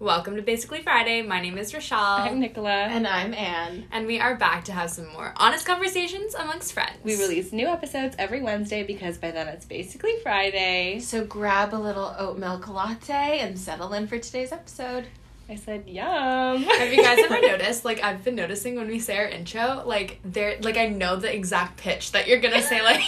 Welcome to Basically Friday. My name is Rochelle. I'm Nicola. And I'm Anne. and we are back to have some more honest conversations amongst friends. we release new episodes every Wednesday because by then it's basically Friday. So grab a little oat milk latte and settle in for today's episode. I said, yum. Have you guys ever noticed? Like I've been noticing when we say our intro, like there, like I know the exact pitch that you're gonna say, like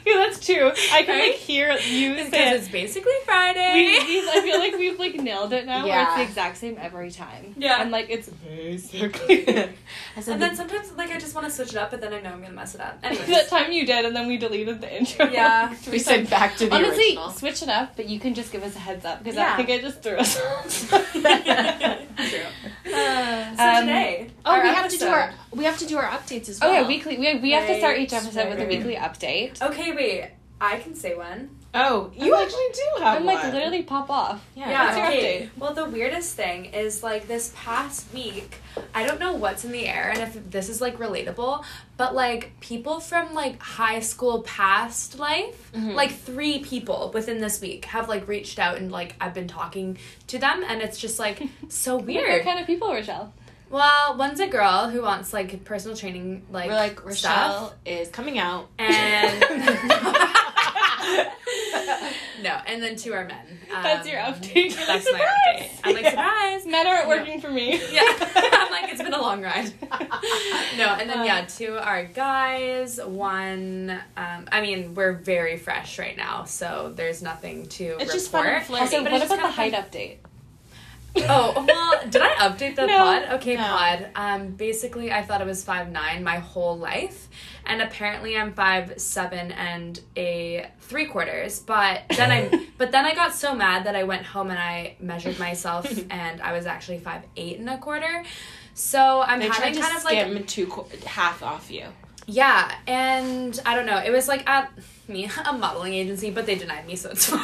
yeah, that's true. I can Right? like hear you say because it. it's basically Friday. We, I feel like we've like nailed it now. Yeah. Where it's the exact same every time. Yeah. And like it's basically I and the- then sometimes like I just want to switch it up, but then I know I'm gonna mess it up. Anyways, that time you did, and then we deleted the intro. Yeah. we said back to the Honestly, original. switch it up, but you can just give us a heads up because Yeah. I think I just threw us off. True. Uh, so Um, today, Oh, our we have to do our episode- we have to do our updates as well. Oh yeah, weekly. We, we have to start each Right, episode with a weekly update. Okay, wait. I can say one. Oh, you I'm like- actually do have I'm one. like literally pop off. Yeah. Yeah, what's your okay. update? Well, the weirdest thing is like this past week, I don't know what's in the air and if this is like relatable, but like people from like high school past life, Mhm. like three people within this week have like reached out and like I've been talking to them and it's just like so weird. What kind of people, Rochelle? Well, one's a girl who wants like personal training like, We're like Rochelle stuff. is coming out. And no, and then two are men. That's your Um, update. You're That's like, my update. "Surprise!" I'm like Yeah. surprise. Men aren't working for me. Yeah, I'm like it's been a long ride. no, and then Uh. yeah, two are guys. One, um, I mean, we're very fresh right now, so there's nothing to It's report. just fun and flirty. Also, But what about the height update? Oh well, did I update the No. pod? Okay, No. pod. Um, basically, I thought it was five nine my whole life, and apparently I'm five seven and a three quarters. But then I, but then I got so mad that I went home and I measured myself, and I was actually five eight and a quarter. So I'm They tried having to kind of like two qu- half off you. yeah, and I don't know. It was like at me a modeling agency, but they denied me, so it's fine.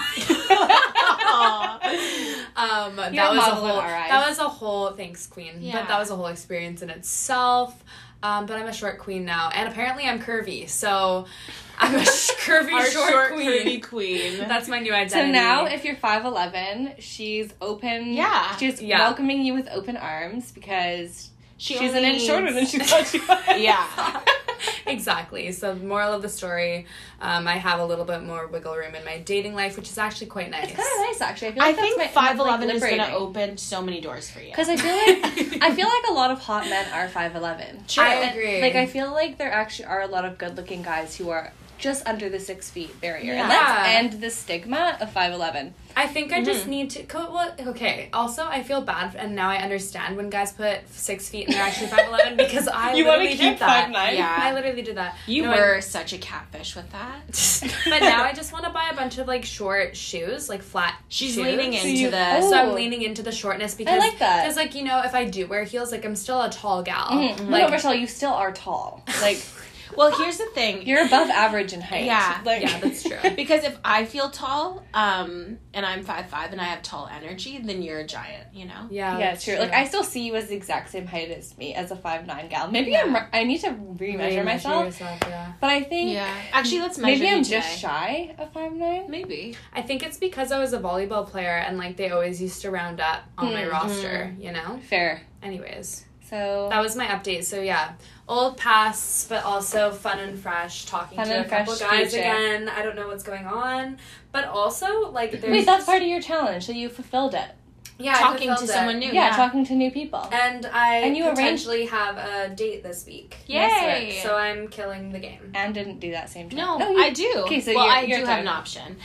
um, that You're was a whole. That was a whole. Thanks, Queen. But Yeah. that was a whole experience in itself. Um, but I'm a short queen now, and apparently I'm curvy, so I'm a sh- curvy Our short, short, queen. curvy queen. That's my new identity. So now, if you're five eleven, she's open. Yeah. she's Yeah. welcoming you with open arms because She she's an inch shorter than she thought she was. Yeah. exactly. So, moral of the story, um, I have a little bit more wiggle room in my dating life, which is actually quite nice. It's kind of nice actually. I, feel I like think that's my, five eleven is gonna open so many doors for you. Because I feel like I feel like a lot of hot men are five eleven. True. I agree. Like I feel like there actually are a lot of good looking guys who are just under the six feet barrier. Yeah. And let's end the stigma of five eleven. I think I Mm-hmm. just need to. Co- well, okay. Also, I feel bad, and now I understand when guys put six feet and they're actually five eleven because I You wanna literally keep did that. 5'9"? Yeah. I literally did that. You No, I- were such a catfish with that. but now I just want to buy a bunch of like short shoes, like flat. She's shoes. leaning So into you- the. oh. So I'm leaning into the shortness because I like that. Because like you know, if I do wear heels, like I'm still a tall gal. Mm-hmm. Like no, Rochelle, you still are tall. Like Well, here's the thing. you're above average in height. Yeah. Like, yeah, that's true. because if I feel tall, um, and I'm five five and I have tall energy, then you're a giant. You know. Yeah, Yeah, that's true. Like I still see you as the exact same height as me as a five nine gal. Maybe Yeah. I'm. I need to remeasure myself, yourself, yeah. but I think Yeah. Actually, let's measure maybe I'm today. just shy of five nine. Maybe. I think it's because I was a volleyball player and like they always used to round up on my Mhm. roster. You know. Fair. Anyways. So That was my update. So yeah, old pasts, but also fun and fresh. Talking Fun to a couple fresh guys future. again. I don't know what's going on, but also like there's wait, that's part of your challenge. So you fulfilled it. Yeah Talking to fulfilled it. someone new. Yeah, talking to new people. And I And you arranged- have a date this week. Yay! Yes, So I'm killing the game. And didn't do that same time. No, you- I do. Okay, so well, you're- I your do have an option.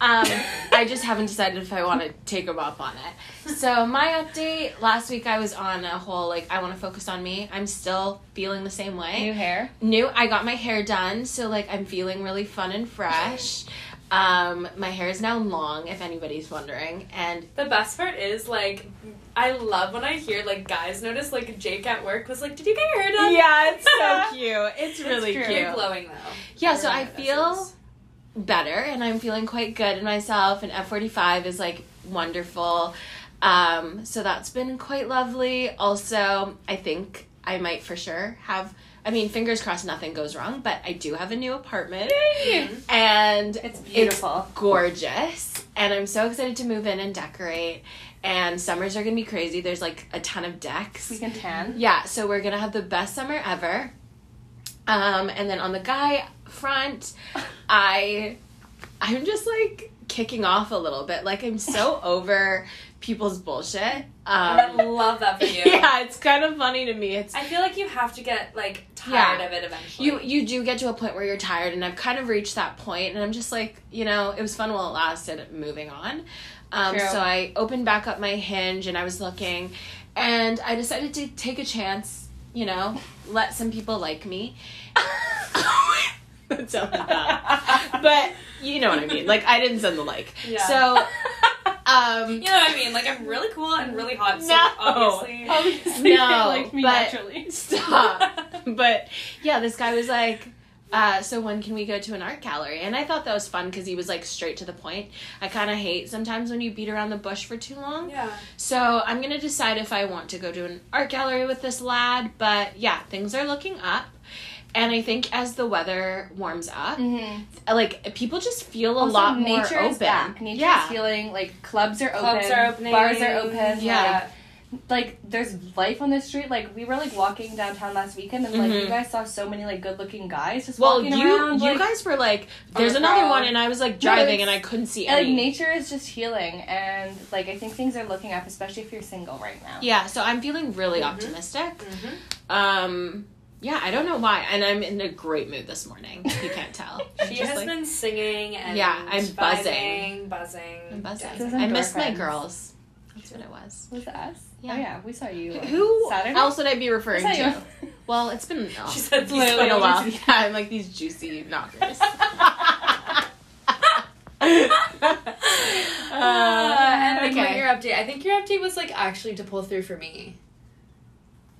Um, I just haven't decided if I want to take them up on it. So my update last week, I was on a whole like I want to focus on me. I'm still feeling the same way. New hair. New. I got my hair done, so like I'm feeling really fun and fresh. Um, my hair is now long, if anybody's wondering, and The best part is like I love when I hear like guys notice like Jake at work was like, Did you get your hair done? yeah, it's so cute. It's really true. cute. You're glowing though. Yeah, so I feel notices. better and I'm feeling quite good in myself and F45 is like wonderful. Um, so that's been quite lovely. Also, I think I might for sure have I mean, fingers crossed nothing goes wrong, but I do have a new apartment and It's beautiful. gorgeous and I'm so excited to move in and decorate and summers are gonna be crazy. There's like a ton of decks. We can tan. Yeah, so we're gonna have the best summer ever. Um, and then on the guy front, I, I'm just like kicking off a little bit. Like I'm so over people's bullshit. I Um, love that for you. yeah, it's kind of funny to me. It's I feel like you have to get like tired Yeah. of it eventually. you you do get to a point where you're tired, and I've kind of reached that point, and I'm just like, you know, it was fun while it lasted. Moving on. Um, True. so I opened back up my hinge, and I was looking, and I decided to take a chance. You know, let some people like me. that sounded bad, but you know what I mean. Like I didn't send the like. Yeah. So, um, You know what I mean? Like I'm really cool and really hot. So No. obviously. Obviously, No, like me but- naturally. stop. but yeah, this guy was like, uh, so when can we go to an art gallery? And I thought that was fun because he was like straight to the point. I kind of hate sometimes when you beat around the bush for too long. Yeah. So I'm gonna decide if I want to go to an art gallery with this lad. But yeah, things are looking up. And I think as the weather warms up, Mm-hmm. like people just feel a Also, lot more nature open. is back. Nature's yeah. feeling like clubs are Clubs open, are opening. bars are open. Yeah. like, like there's life on the street. Like we were like walking downtown last weekend, and like Mhm. you guys saw so many like good-looking guys just Well, walking you around. you like, guys were like, there's another prowl. one, and I was like No, driving, it's- and I couldn't see like any. nature is just healing, and like I think things are looking up, especially if you're single right now. Yeah, so I'm feeling really Mhm. optimistic. Mm-hmm. Um, yeah, I don't know why, and I'm in a great mood this morning. You can't tell. She just has like- been singing and Yeah, I'm vibing, buzzing. buzzing. I'm buzzing. I missed my girls. That's what it was. Was it us? Yeah. Oh yeah, we saw you. on Who Saturday? else would I be referring Was to? Well, it's been oh, She said it's these been a while. juicy- Yeah, I'm like these juicy knockers. Uh, and then okay. what your update? I think your update was like actually to pull through for me.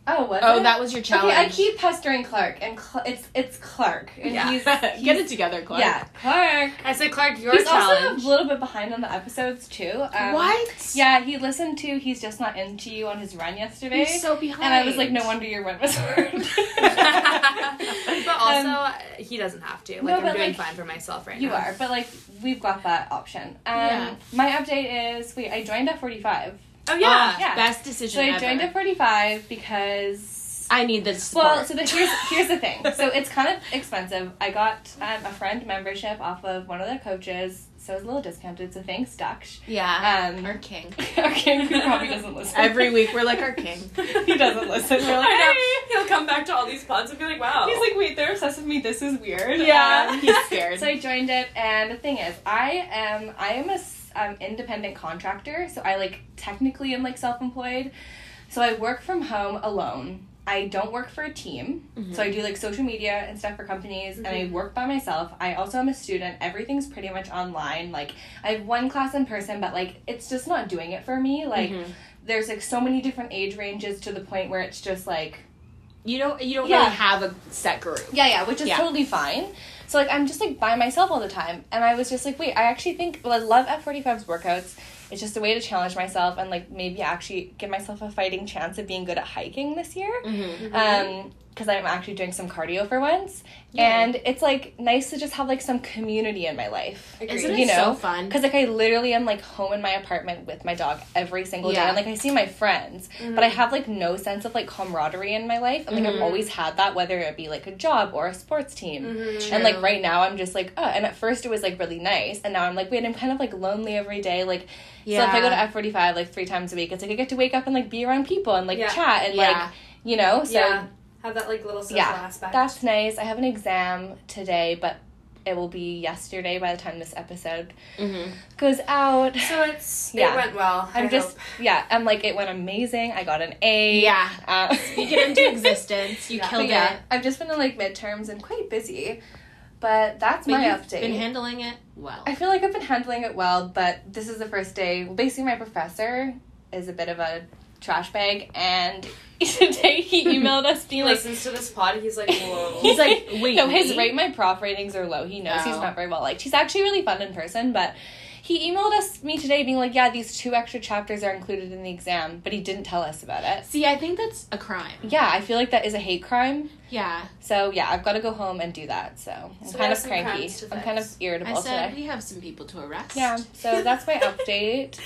Oh, was oh, it? that was your challenge. Okay, I keep pestering Clark, and Cl- it's it's Clark, and Yeah. he's, get it together, Clark. Yeah, Clark. I said, Clark, your he's challenge. also a little bit behind on the episodes too. Um, what? Yeah, he listened to "He's Just Not Into You" on his run yesterday, He's so behind. and I was like, "No wonder your run was hard." but also, Um, he doesn't have to. Like, no, I'm but, doing like, fine for myself right you now. You are, but like we've got that option. Um, Yeah. My update is wait, I joined F45. Oh, yeah. Yeah. best decision So I ever. joined F45 because I need this. Support. Well, so the, here's here's the thing. So it's kind of expensive. I got um, a friend membership off of one of the coaches, so it's a little discounted. So thanks, Dutch. yeah, Um, our king. our king who probably doesn't listen. Every week we're like our king. he doesn't listen. We're like, I know. hey. He'll come back to all these pods and be like, wow. He's like, wait, they're obsessed with me. This is weird. Yeah, Um, he's scared. so I joined it, and the thing is, I am I am a s- um, independent contractor. So I like technically am like self employed. So I work from home alone. I don't work for a team. Mhm. So I do like social media and stuff for companies and I Mhm. work by myself. I also am a student. Everything's pretty much online. Like I have one class in person, but like it's just not doing it for me. Like Mhm. there's like so many different age ranges to the point where it's just like you don't you don't Yeah. really have a set group. yeah, yeah, which is Yeah. totally fine. So like I'm just like by myself all the time, and I was just like, wait, I actually think well, I love F45's workouts. It's just a way to challenge myself and like maybe actually give myself a fighting chance of being good at hiking this year. Mm-hmm. Um, because I'm actually doing some cardio for once, Yeah. and it's like nice to just have like some community in my life. Agreed. Isn't it You know, so fun? Because like I literally am like home in my apartment with my dog every single day, and like I see my friends, but I have like no sense of like camaraderie in my life, and like Mhm. I've always had that, whether it be like a job or a sports team. Mhm. And like right now, I'm just like, oh. And at first, it was like really nice, and now I'm like, wait, I'm kind of like lonely every day. Like, so if I go to F45 like three times a week, it's like I get to wake up and like be around people and like Yeah. chat and Yeah. like you know. So yeah. Have that like little social yeah, aspect. that's nice. I have an exam today, but it will be yesterday by the time this episode Mm-hmm. goes out. so it's Yeah. it went well. I'm I just hope. yeah. I'm like it went amazing. I got an A. Yeah. Uh, Speak it into existence. You Yeah. but killed yeah, it. I've just been in like midterms and quite busy, but that's But my you've update. been handling it well. I feel like I've been handling it well, but this is the first day. Well, basically, my professor is a bit of a trash bag, and today he emailed us He being like, listens to this pod. He's like, whoa. He's like, wait, no, his rate my prof ratings are low. He knows he's Oh. not very well liked. He's actually really fun in person, but he emailed us me today being like, yeah, these two extra chapters are included in the exam, but he didn't tell us about it. See, I think that's a crime. Yeah, I feel like that is a hate crime. Yeah. So yeah, I've got to go home and do that. So I'm So kind of cranky. I'm kind of irritable I said today. we have some people to arrest. Yeah, so that's my update.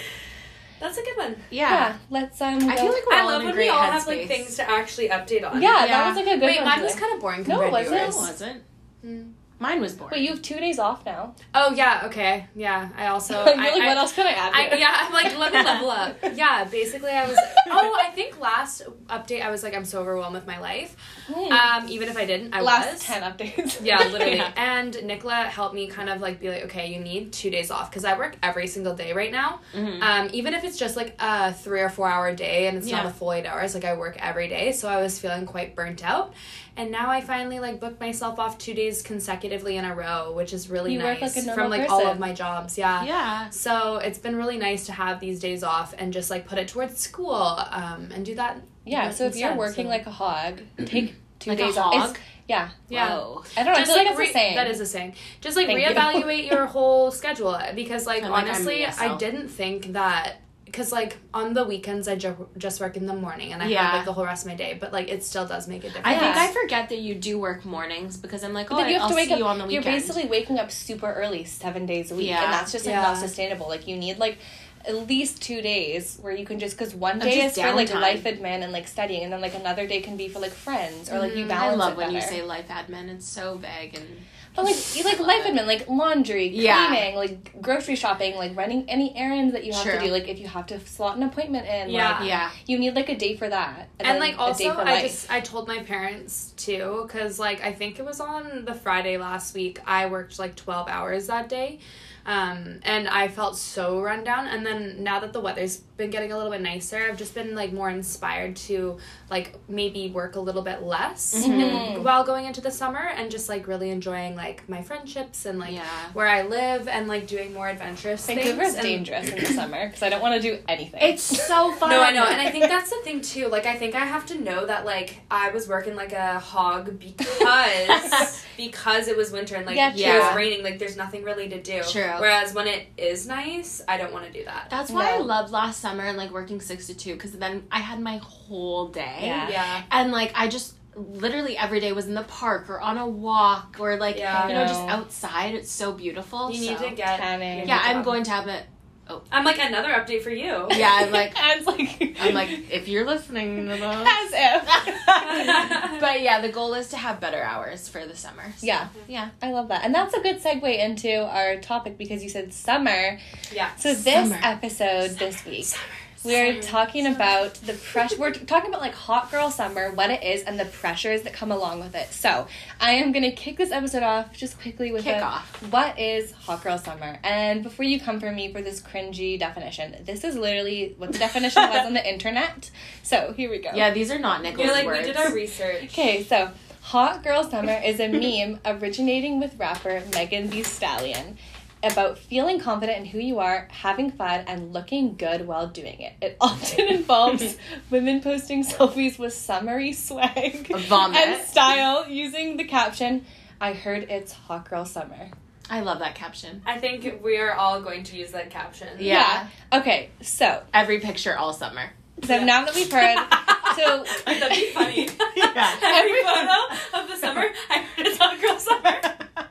That's a good one. Yeah. Yeah, let's um. I feel like we're I all love in a when great we all have headspace. like things to actually update on. yeah, Yeah. that was like a good Wait, one. mine was kind of boring No, compared was to it? No, it wasn't. Hmm. Mine was boring. Wait, you have two days off now. Oh yeah, okay, yeah. I also. You're I, like, I- what else can I add? I, yeah, I'm like, let me level up. Yeah, basically, I was. Oh, I think last update, I was like, I'm so overwhelmed with my life. Hmm. Um, even if I didn't, I Last was. ten updates. Yeah, literally. Yeah. And Nicola helped me kind of like be like, okay, you need two days off because I work every single day right now. Mhm. Um, even if it's just like a three or four hour day and it's not a full eight hours, like I work every day. So I was feeling quite burnt out. And now I finally like booked myself off two days consecutively in a row, which is really You work nice like a from normal like all of my jobs. Yeah. yeah. So it's been really nice to have these days off and just like put it towards school um, and do that. Yeah, so if you're working so- like a hog, take two Like days off. hog? It's- Yeah, Yeah. Whoa. I don't know. I feel like, like it's re- a saying. that is a saying. Just like Thank you. reevaluate your whole schedule because like I'm like, I'm honestly, Mia, I didn't think that because like on the weekends I ju- just work in the morning and I Yeah. have like the whole rest of my day, but like it still does make a difference. I think I forget that you do work mornings because I'm like, oh, But then you have I'll to wake see up. you on the You're basically waking up super early, seven days a week, Yeah. and that's just like Yeah. not sustainable. Like you need like at least two days where you can just because one day is just for like downtime. life admin and like studying, and then like another day can be for like friends or like you Mhm. balance. I love it when you say life admin. It's so vague and But like you like life it. admin, like laundry, Yeah. cleaning, like grocery shopping, like running any errands that you have to do. Like if you have to slot an appointment in, Yeah. like yeah. you need like a day for that, and then like a day also for I life. just I told my parents too because like I think it was on the Friday last week I worked like twelve hours that day. Um, and I felt so run down. And then now that the weather's been getting a little bit nicer, I've just been like more inspired to like maybe work a little bit less Mhm. and- while going into the summer and just like really enjoying like my friendships and like Yeah. where I live and like doing more adventurous Vancouver things. is and- dangerous in the summer because I don't want to do anything. It's so fun. no, I know, and I think that's the thing too. Like, I think I have to know that like I was working like a hog because because it was winter and like Yeah, it was raining. Like, there's nothing really to do. True. Whereas when it is nice, I don't want to do that. That's why I loved last summer and like working six to two because then I had my whole day. Yeah. Yeah. And like I just literally every day was in the park or on a walk or like Yeah. you know just outside. It's so beautiful. You need to get. Tanning. your Yeah, I'm going to have it. Oh. I'm like another update for you. Yeah, I'm like And it's like I'm like if you're listening to this. as if. but yeah, the goal is to have better hours for the summer. so, Yeah. Yeah. I love that. And that's a good segue into our topic because you said summer. yeah. So this Summer. episode this week, Summer. We're talking about the pressure. We're talking about like hot girl summer, what it is, and the pressures that come along with it. So I am gonna kick this episode off just quickly with Kick a, off. What is hot girl summer? And before you come for me for this cringy definition, this is literally what the definition was on the internet. So here we go. Yeah, these are not Nicola's You're like words. we did our research. Okay, so Hot Girl Summer is a meme originating with rapper Megan Thee Stallion about feeling confident in who you are, having fun, and looking good while doing it. It often involves women posting selfies with summery swag Vomit. and style using the caption, I heard it's Hot Girl Summer. I love that caption. I think we are all going to use that caption. Yeah. Okay, so, Every picture all summer. So Yeah. now that we've heard, so That'd be funny. Yeah. Every photo of the summer, I heard it's hot girl summer.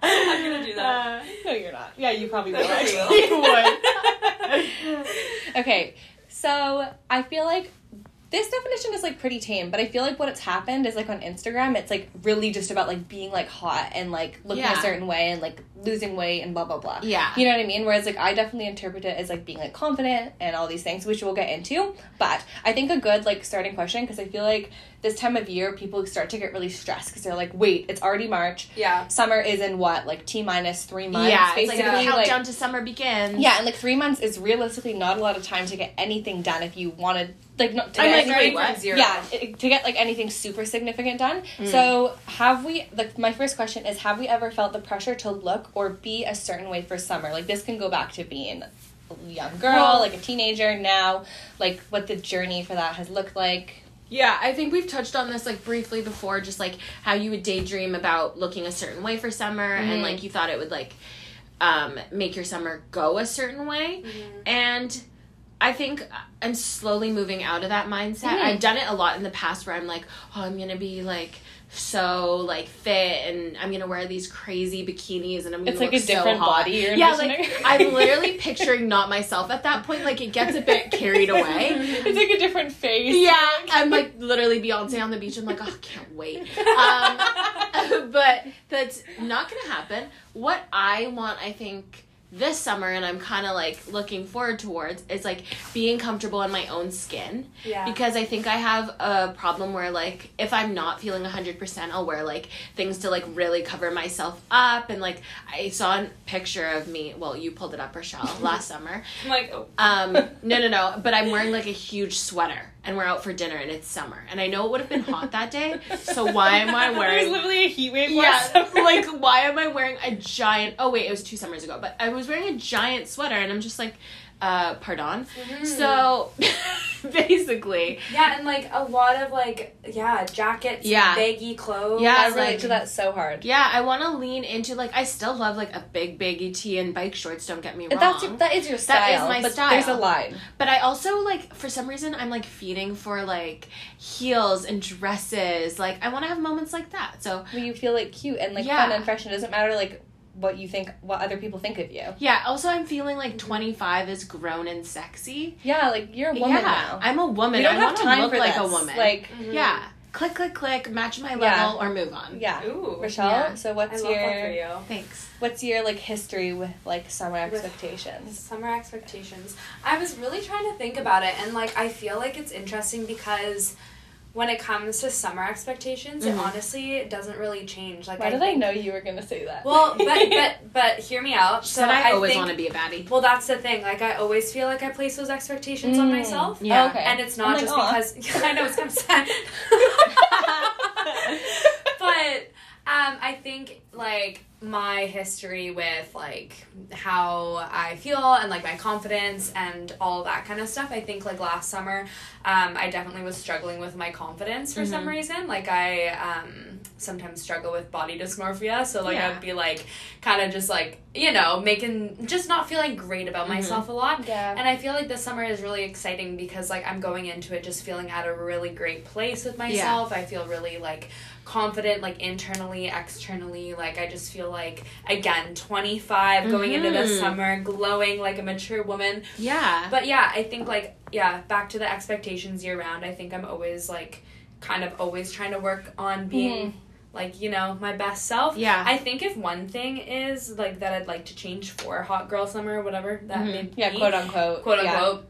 I'm gonna do that. Uh, no, you're not. Yeah, you probably will. You would. Okay, so I feel like this definition is like pretty tame, but I feel like what it's happened is like on Instagram, it's like really just about like being like hot and like looking Yeah. a certain way and like losing weight and blah blah blah. Yeah. You know what I mean? Whereas like I definitely interpret it as like being like confident and all these things, which we'll get into. But I think a good like starting question because I feel like this time of year people start to get really stressed because they're like, wait, it's already March. Yeah. Summer is in what like t minus three months. yeah, it's basically like the like countdown to summer begins. yeah, and like three months is realistically not a lot of time to get anything done if you wanted like not to I'm get like, anything- wait, what? from zero. yeah it- to get like anything super significant done. Mm. So have we like my first question is have we ever felt the pressure to look or be a certain way for summer? Like this can go back to being a young girl, like a teenager now, like what the journey for that has looked like. Yeah, I think we've touched on this like briefly before, just like how you would daydream about looking a certain way for summer and Mhm. like you thought it would like um make your summer go a certain way. And I think I'm slowly moving out of that mindset. Mhm. I've done it a lot in the past where I'm like, oh, I'm gonna be like so like fit and I'm gonna wear these crazy bikinis and I'm gonna It's like look a different so hot. body yeah, like I'm literally picturing not myself at that point. Like it gets a bit carried away. it's like a different face. Yeah, I'm like literally Beyonce on the beach. I'm like, oh, I can't wait. Um, but that's not gonna happen. What I want, I think, this summer, and I'm kind of like looking forward towards, is like being comfortable in my own skin. Yeah. Because I think I have a problem where like if I'm not feeling 100%, I'll wear like things to like really cover myself up. And like I saw a picture of me. Well, you pulled it up, Rochelle, last summer. I'm like, oh. Um, no, no, no. But I'm wearing like a huge sweater, and we're out for dinner, and it's summer, and I know it would have been hot that day. So why am I wearing? There's literally a heat wave. Yeah, like why am I wearing a giant? Oh wait, it was two summers ago, but I was wearing a giant sweater, and I'm just like, uh, pardon. So basically, Yeah, and like a lot of like yeah jackets, Yeah. baggy clothes. Yeah, I relate like- to that so hard. yeah, I want to lean into like I still love like a big baggy tee and bike shorts. Don't get me wrong. That's your, that is your style. That is my but style. There's a line. But I also like for some reason I'm like feeding for like heels and dresses. Like I want to have moments like that. So Where you feel like cute and like Yeah. fun and fresh. And it doesn't matter like what you think, what other people think of you. yeah. Also, I'm feeling like 25 is grown and sexy. Yeah, like you're a woman yeah, now. I'm a woman. we don't I have want to time look for like this. a woman. Like, Mhm. yeah, click, click, click. Match my Yeah. level or move on. yeah. Ooh. Rochelle, Yeah. so I what's love for your you. Thanks. what's your like history with like summer With- expectations? Summer expectations. I was really trying to think about it, and like I feel like it's interesting because when it comes to summer expectations, Mhm. it honestly doesn't really change. Like Why I did think, I know you were gonna say that? Well, but but but hear me out. She So said I, always want to be a baddie. Well, that's the thing. Like I always feel like I place those expectations on Mm. myself. Yeah. Oh, okay. And it's not I'm just "Aw." because I know it's kind of sad. but um, I think like my history with like how I feel and like my confidence and all that kind of stuff. I think like last summer, um, I definitely was struggling with my confidence for some Mhm. reason. Like I um, sometimes struggle with body dysmorphia, so like Yeah. I'd be like kind of just like you know making just not feeling great about Mhm. myself a lot. yeah. And I feel like this summer is really exciting because like I'm going into it just feeling at a really great place with myself. I feel really like confident like internally, externally. Like I just feel like again, 25 going into this Mhm. summer, glowing like a mature woman. yeah. But yeah, I think like yeah, back to the expectations year round. I think I'm always like kind of always trying to work on being like, you know, my best self. yeah. I think if one thing is like that I'd like to change for hot girl summer, or whatever that Mhm. may yeah, be quote unquote. quote unquote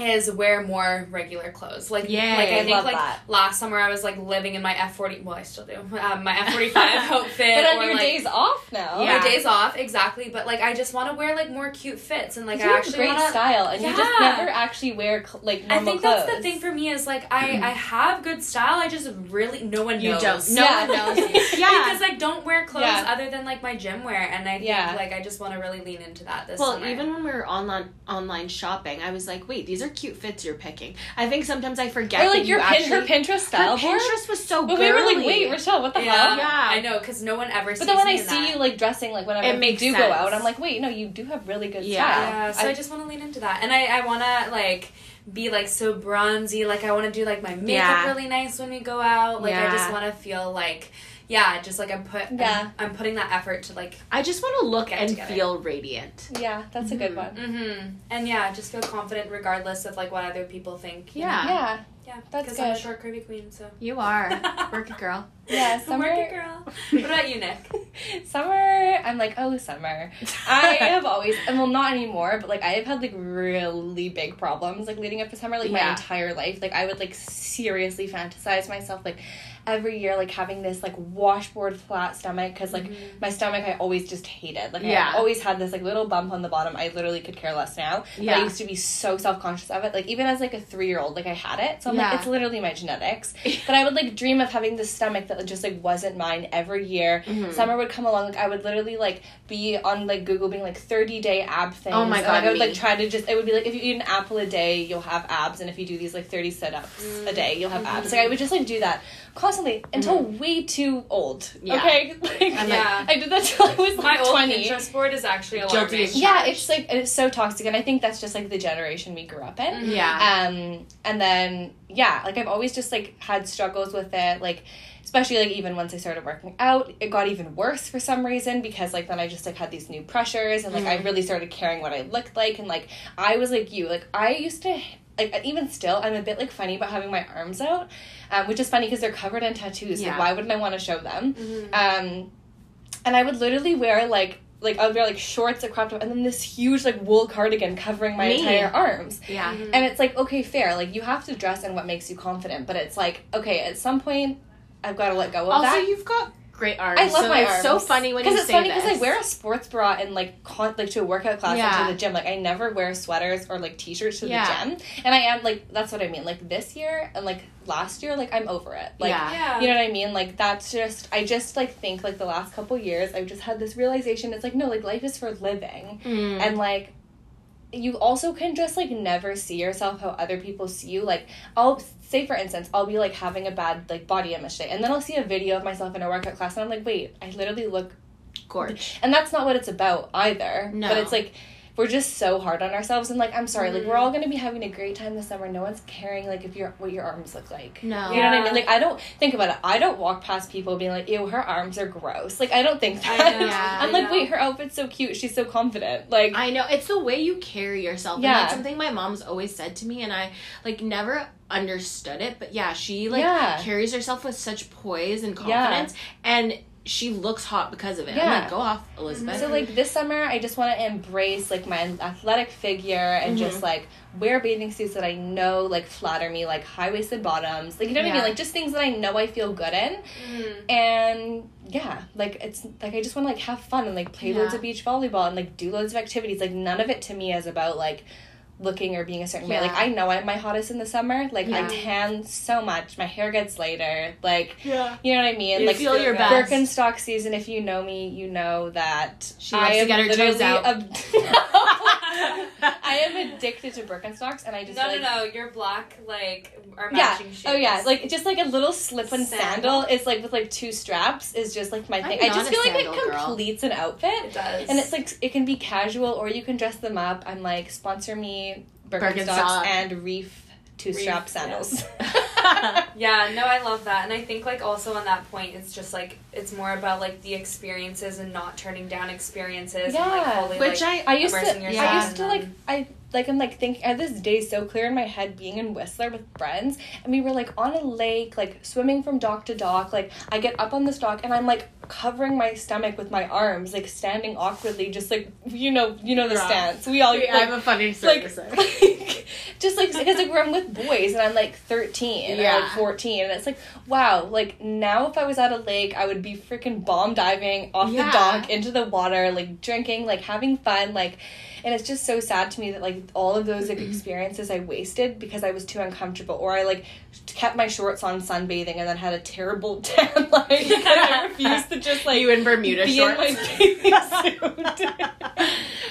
is wear more regular clothes. Like yeah, like I I think love like that. last summer I was like living in my F forty well I still do. Um, my F forty five outfit But on or your like days off now, Yeah. my days off, exactly. But like I just wanna wear like more cute fits and like you I have actually great wanna style, and you just never actually wear cl- like I think clothes. that's the thing for me is like I I have good style. I just really no one You knows. don't. No Yeah. one knows. yeah. because I don't wear clothes Yeah. other than like my gym wear, and I think Yeah. like I just want to really lean into that this Well, summer. even when we were online online shopping, I was like, "Wait, these are cute fits you're picking." I think sometimes I forget or that like your you pin- actually, her Pinterest style her. Pinterest was so But girly. we were like, wait, Rochelle, what the yeah, hell? Yeah. I know because no one ever. But sees then when me I see that. you like dressing like whenever It you makes do go out, I'm like, wait, no, you do have really good Yeah. style. Yeah, so I, just want to lean into that, and I I want to like be like so bronzy. Like I want to do like my makeup Yeah. really nice when we go out. Like I just want to feel like yeah, just like I'm put Yeah. I'm, I'm putting that effort to like I just want to look and together. feel radiant. yeah, that's a good Mhm. one. mm-hmm and yeah, just feel confident regardless of like what other people think. you Yeah. know? Yeah, yeah, That's because I'm a short curvy queen. So You are work it, girl. yeah. Summer, Work it, girl. What about you, Nick? summer. I'm like, oh, summer. I have always, and well, not anymore, but like I have had like really big problems like leading up to summer, like my entire life. Like I would like seriously fantasize myself like every year like having this like washboard flat stomach because like Mhm. my stomach I always just hated. Like Yeah. I always had this like little bump on the bottom. I literally could care less now. But I used to be so self conscious of it. Like even as like a three year old, like I had it. So I'm Yeah. like, it's literally my genetics. But I would like dream of having this stomach that just like wasn't mine every year. Mhm. Summer would come along, like I would literally like be on like Google being like thirty day ab things. Oh my And, God, like, I would like try to just it would be like if you eat an apple a day, you'll have abs, and if you do these like thirty sit ups a day, you'll have abs. Like I would just like do that constantly until way too old. Mm-hmm. Yeah. Okay, like, Yeah. I did that till I was My like old twenty. Pinterest board is actually Guilty alarming. as Yeah, charged. it's like it's so toxic, and I think that's just like the generation we grew up in. Mhm. Yeah. Um, and then yeah, like I've always just like had struggles with it, like especially like even once I started working out, it got even worse for some reason because like then I just like had these new pressures and like I Mhm. really started caring what I looked like and like I was like you, like I used to like even still I'm a bit like funny about having my arms out, um, which is funny because they're covered in tattoos. Yeah. Like why wouldn't I want to show them? Mhm. Um, and I would literally wear like like I would wear like shorts that cropped up and then this huge like wool cardigan covering my Me. entire arms. Yeah. Mhm. And it's like, okay, fair. Like you have to dress in what makes you confident, but it's like, okay, at some point I've got to let go of Also, that. Also, you've got great arms. I love so my it's arms. so funny when you say it. Because it's say funny because I wear a sports bra and like con- like to a workout class Yeah. and to the gym. Like I never wear sweaters or like t-shirts to Yeah. the gym. And I am like that's what I mean. Like this year and like last year, like I'm over it. Like Yeah. yeah. you know what I mean? Like that's just I just like think like the last couple years I've just had this realization. It's like no, like life is for living, Mm. and like you also can just like never see yourself how other people see you. Like I'll say for instance, I'll be like having a bad like body image day, and then I'll see a video of myself in a workout class, and I'm like, wait, I literally look, gorge. and that's not what it's about either. No. But it's like. We're just so hard on ourselves, and like I'm sorry, like Mhm. we're all gonna be having a great time this summer. No one's caring like if your what your arms look like. No. You know what I mean? Like I don't think about it. I don't walk past people being like, "Ew, her arms are gross." Like I don't think I that. know, Yeah. I'm I like, know. wait, her outfit's so cute. She's so confident. Like I know it's the way you carry yourself. And Yeah. that's something my mom's always said to me, and I like never understood it. But yeah, she like Yeah. carries herself with such poise and Yeah. confidence, and she looks hot because of it. I'm Yeah. like, go off, Elizabeth. so like this summer, I just want to embrace like my athletic figure and Mhm. just like wear bathing suits that I know like flatter me, like high waisted bottoms. Like you know what I mean? Like just things that I know I feel good in. Mhm. And yeah, like it's like I just want to like have fun and like play loads of beach volleyball and like do loads of activities. Like none of it to me is about like looking or being a certain way. Like I know I'm my hottest in the summer. Like I tan so much. My hair gets lighter. Like yeah. you know what I mean? You like feel your good. best. Birkenstock season. If you know me, you know that She loves to get her literally toes out. ab- I am addicted to Birkenstocks, and I just no, like, no, no. Your black like are yeah. matching shoes. Oh yeah, like just like a little slip-on Sandal. sandal is like with like two straps is just like my I'm thing. I just a feel like it sandal girl. completes an outfit. it does. And it's like it can be casual or you can dress them up. I'm like sponsor me Birkenstocks Birkenstock. and Reef two strap sandals. Yeah, no, I love that. And I think like also on that point it's just like it's more about like the experiences and not turning down experiences and like Yeah. fully Which like I used to yourself I used to like. I like I'm like thinking I have this day so clear in my head being in Whistler with friends and we were like on a lake like swimming from dock to dock like I get up on this dock and I'm like covering my stomach with my arms like standing awkwardly just like you know you know the Yeah. stance we all Wait, like, I have a funny story like, like just like because like where I'm with boys and I'm like 13 or Yeah. like 14 and it's like wow like now if I was at a lake I would be freaking bomb diving off Yeah. the dock into the water like drinking like having fun like and it's just so sad to me that like all of those like experiences I wasted because I was too uncomfortable or I like kept my shorts on sunbathing and then had a terrible tan because I refused to just like you in Bermuda be shorts. in my bathing suit.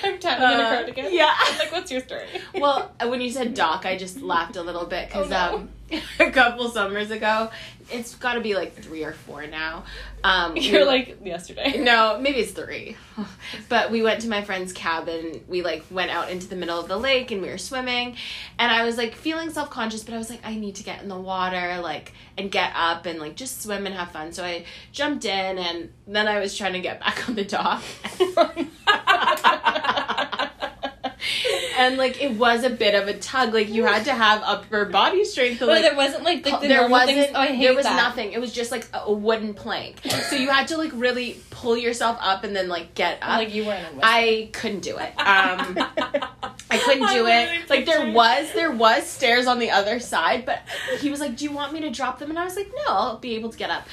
I'm tanning in a Uh, cardigan. yeah. I'm like, what's your story? well, when you said doc, I just laughed a little bit because Oh, no. um, a couple summers ago, it's got to be like three or four now. Um, You're were- like yesterday. no, maybe it's three. But we went to my friend's cabin. We like went out into the middle of the lake and we were swimming. And I was like feeling self conscious, but I was like, I need to get in the water, like, and get up and like just swim and have fun. So I jumped in and then I was trying to get back on the dock. And like it was a bit of a tug. Like you had to have upper body strength to But like there wasn't like, like the there wasn't things. Oh, I hate there was that. nothing. It was just like a, a wooden plank. So you had to like really pull yourself up and then like get up. Like you weren't i couldn't do it. Um i couldn't do it. Like there was there was stairs on the other side but he was like do you want me to drop them? And i was like no i'll be able to get up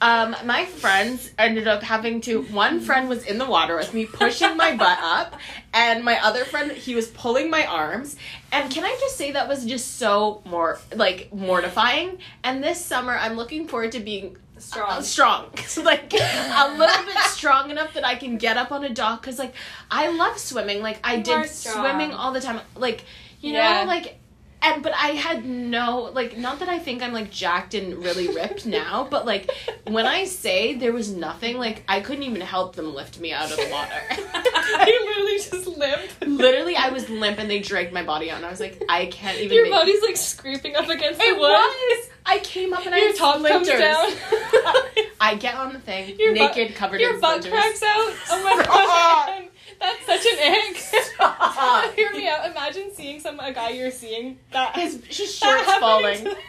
um, my friends ended up having to. One friend was in the water with me, pushing my butt up, and my other friend he was pulling my arms. And can I just say that was just so more like mortifying. And this summer, I'm looking forward to being Strong. uh, strong, So, like a little bit strong enough that I can get up on a dock. Cause like I love swimming. Like I You did swimming all the time. Like you Yeah. know, like and but I had no like not that I think I'm like jacked and really ripped now, but like when I say there was nothing, like I couldn't even help them lift me out of the water. you literally just limp. Literally, I was limp and they dragged my body out, and I was like, I can't even. Your make- body's like scraping up against the It wood. was. I came up and I Your had top comes down. I get on the thing, Your naked, covered in. Your in butt splinters. cracks out. Oh my god. That's such an ick. Stop. Hear me out. Imagine seeing some a guy you're seeing that His, his that shorts happening falling. to-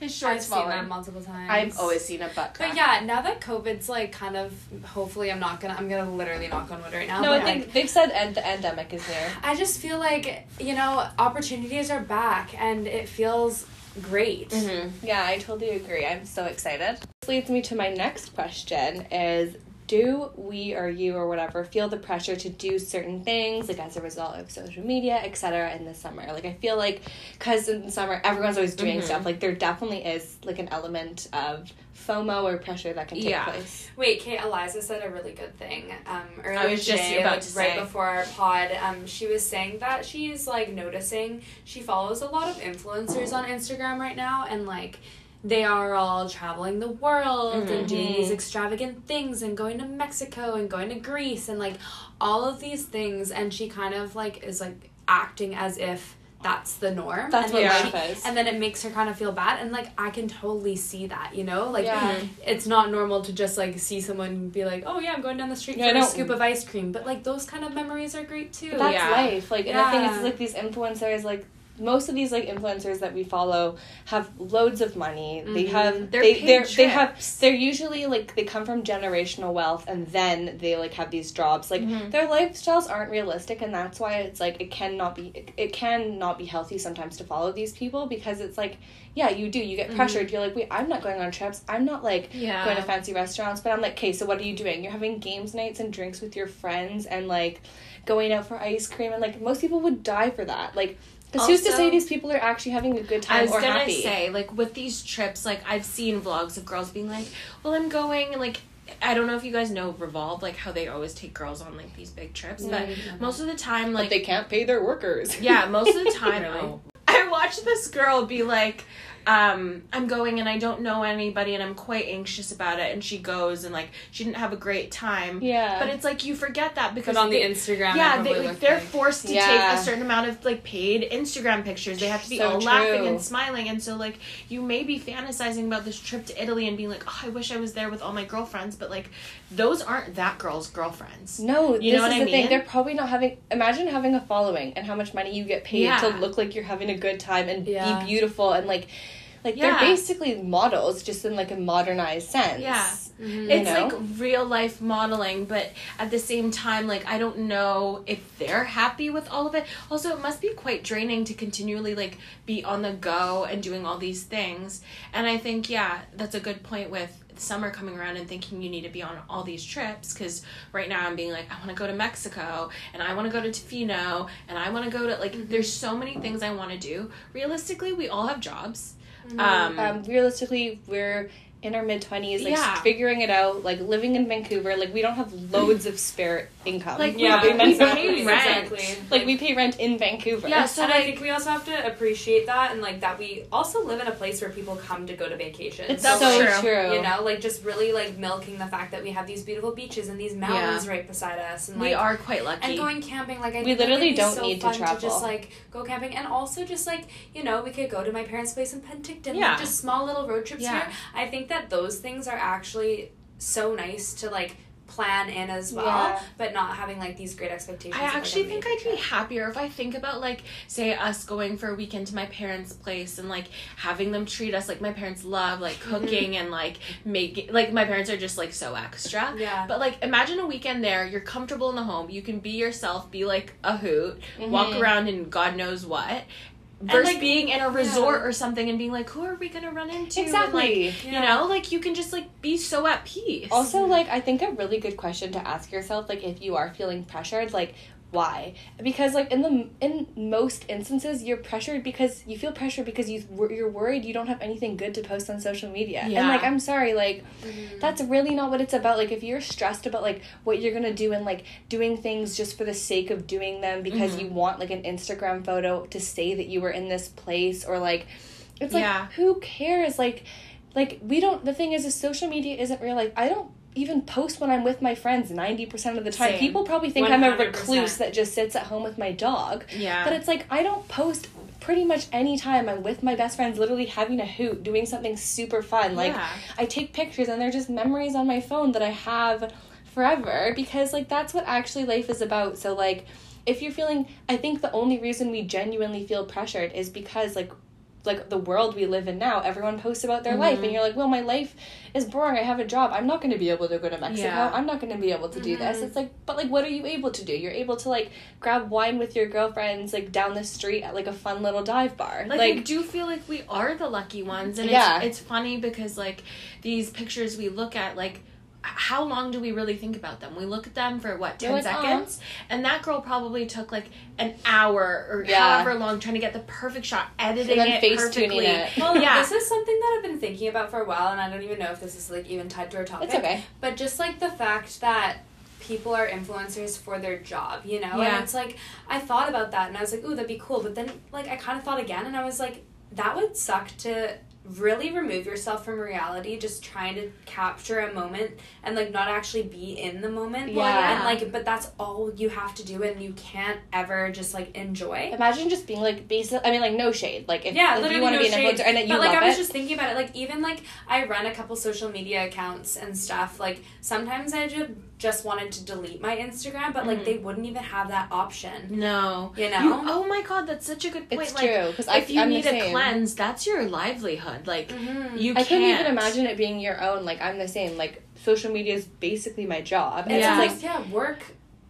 His I've shorts seen that falling. multiple times. I've always seen a butt crack. But yeah, now that COVID's like kind of, hopefully, I'm not gonna. I'm gonna literally knock on wood right now. No, I think like, they've said end the endemic is near. I just feel like you know opportunities are back, and it feels great. Mm-hmm. Yeah, I totally agree. I'm so excited. This leads me to my next question is do we or you or whatever feel the pressure to do certain things like as a result of social media etc in the summer like i feel like because in the summer everyone's always doing Mhm. stuff like there definitely is like an element of fomo or pressure that can take Yeah. place Wait, Kate Eliza said a really good thing um, earlier I was just today, about like, right before our pod. Um, she was saying that she's like noticing she follows a lot of influencers on Instagram right now, and like they are all traveling the world and mm-hmm. doing these extravagant things and going to Mexico and going to Greece and like all of these things, and she kind of like is like acting as if that's the norm. that's and what life she- is and then it makes her kind of feel bad and like i can totally see that you know like Yeah. it's not normal to just like see someone be like oh yeah i'm going down the street Yeah, for I a know. scoop of ice cream but like those kind of memories are great too But that's Yeah. life. Like, and the thing Yeah. is, like, these influencers, like, most of these like influencers that we follow have loads of money. They Mhm. have They're they they're, they have they're usually like they come from generational wealth and then they like have these jobs. Like Mhm. their lifestyles aren't realistic and that's why it's like it cannot be it, it can not be healthy sometimes to follow these people because it's like yeah, you do. You get pressured. You're like, wait, I'm not going on trips. I'm not like Yeah. going to fancy restaurants. But I'm like, okay, so what are you doing? You're having games nights and drinks with your friends and like going out for ice cream. And like most people would die for that. Like, because who's to say these people are actually having a good time I was gonna happy? say, like, with these trips, like, I've seen vlogs of girls being like, well, I'm going, and, like, I don't know if you guys know Revolve, like, how they always take girls on, like, these big trips, but most of the time, but like, they can't pay their workers. yeah, most of the time, Really? oh, I watched this girl be like, um, I'm going and I don't know anybody and I'm quite anxious about it, and she goes and, like, she didn't have a great time. yeah. But it's like you forget that because but on the instagram yeah, they, like, they're like- forced to Yeah. take a certain amount of like paid Instagram pictures. They have to be So all laughing and smiling, and so like you may be fantasizing about this trip to Italy and being like, oh, I wish I was there with all my girlfriends, but like those aren't that girl's girlfriends. no, You this know is what the I thing. mean? They're probably not having. Imagine having a following and how much money you get paid Yeah. to look like you're having a good time and Yeah. be beautiful and like, like Yeah. they're basically models just in like a modernized sense. Yeah. Mhm. It's know? like real life modeling, but at the same time, like I don't know if they're happy with all of it. Also, it must be quite draining to continually like be on the go and doing all these things. And I think, yeah, that's a good point with summer coming around and thinking you need to be on all these trips because right now I'm being like I want to go to Mexico and I want to go to Tofino and I want to go to like there's so many things I want to do. Realistically, we all have jobs. Um, um, realistically, we're in our mid twenties, like Yeah. figuring it out, like living in Vancouver. Like we don't have loads of spare income. Like, yeah we- we pay rent. exactly like we pay rent in Vancouver. Yeah, so and I think we also have to appreciate that and like that we also live in a place where people come to go to vacation. it's That's so true. true. You know, like just really like milking the fact that we have these beautiful beaches and these mountains right beside us, and like we are quite lucky. and going camping. Like I We think, literally don't so need to fun travel. just like go camping, and also just like you know we could go to my parents' place in Penticton. Yeah. Like, just small little road trips Yeah. here. I think that those things are actually so nice to like plan in as well, Yeah. but not having like these great expectations. I of, like, actually think I'd be happier if I think about like say us going for a weekend to my parents' place and like having them treat us like my parents love like Mm-hmm. cooking and like making like my parents are just like so extra. Yeah. But like imagine a weekend there, you're comfortable in the home, you can be yourself, be like a hoot, walk Mhm. around in God knows what. Versus like, being in a resort yeah. or something and being like, who are we gonna run into? And, Exactly. like, Yeah. You know, like you can just like be so at peace. Also, like I think a really good question to ask yourself, like if you are feeling pressured, like why? Because like in the in most instances you're pressured because you feel pressured because you you're worried you don't have anything good to post on social media. And like i'm sorry like Mm-hmm. that's really not what it's about. Like if you're stressed about like what you're gonna do and like doing things just for the sake of doing them because you want like an instagram photo to say that you were in this place or like it's like Yeah. who cares? Like like we don't the thing is is social media isn't real like i don't even post when i'm with my friends 90% of the time Same. people probably think i'm a recluse that just sits at home with my dog Yeah. but it's like i don't post pretty much any time i'm with my best friends literally having a hoot doing something super fun like Yeah. i take pictures and they're just memories on my phone that i have forever because like that's what actually life is about so like if you're feeling i think the only reason we genuinely feel pressured is because like like the world we live in now everyone posts about their life and mm-hmm. you're like well my life is boring. I have a job. I'm not going to be able to go to mexico. Yeah. i'm not going to be able to do this. Mm-hmm. It's like but like what are you able to do? You're able to like grab wine with your girlfriends like down the street at like a fun little dive bar. Like, like, I do feel like we are the lucky ones, and Yeah. it's it's funny because like these pictures we look at, like how long do we really think about them? We look at them for what ten like, "Aw." seconds, and that girl probably took like an hour or Yeah. however long trying to get the perfect shot, editing then it face perfectly. tuning it. Well, Yeah. this is something that I've been thinking about for a while, and I don't even know if this is like even tied to our topic. it's okay But just like the fact that people are influencers for their job, you know? Yeah. And it's like, I thought about that and I was like, ooh, that'd be cool. But then, like, I kind of thought again and I was like, that would suck to really remove yourself from reality just trying to capture a moment and like not actually be in the moment yeah. and like but that's all you have to do and you can't ever just like enjoy imagine just being like basic i mean like no shade like if, yeah, if literally you want to no be an shade. influencer and that you but like I was it just thinking about it, like even like I run a couple social media accounts and stuff. Like sometimes I just just wanted to delete my Instagram, but like Mhm. they wouldn't even have that option. No, You know? oh my god, that's such a good point. it's like, true because if you I'm need a cleanse, that's your livelihood. Like Mhm. you I can't couldn't even imagine it being your own. Like I'm the same. Like social media is basically my job, and It's Yeah. it's like yeah, work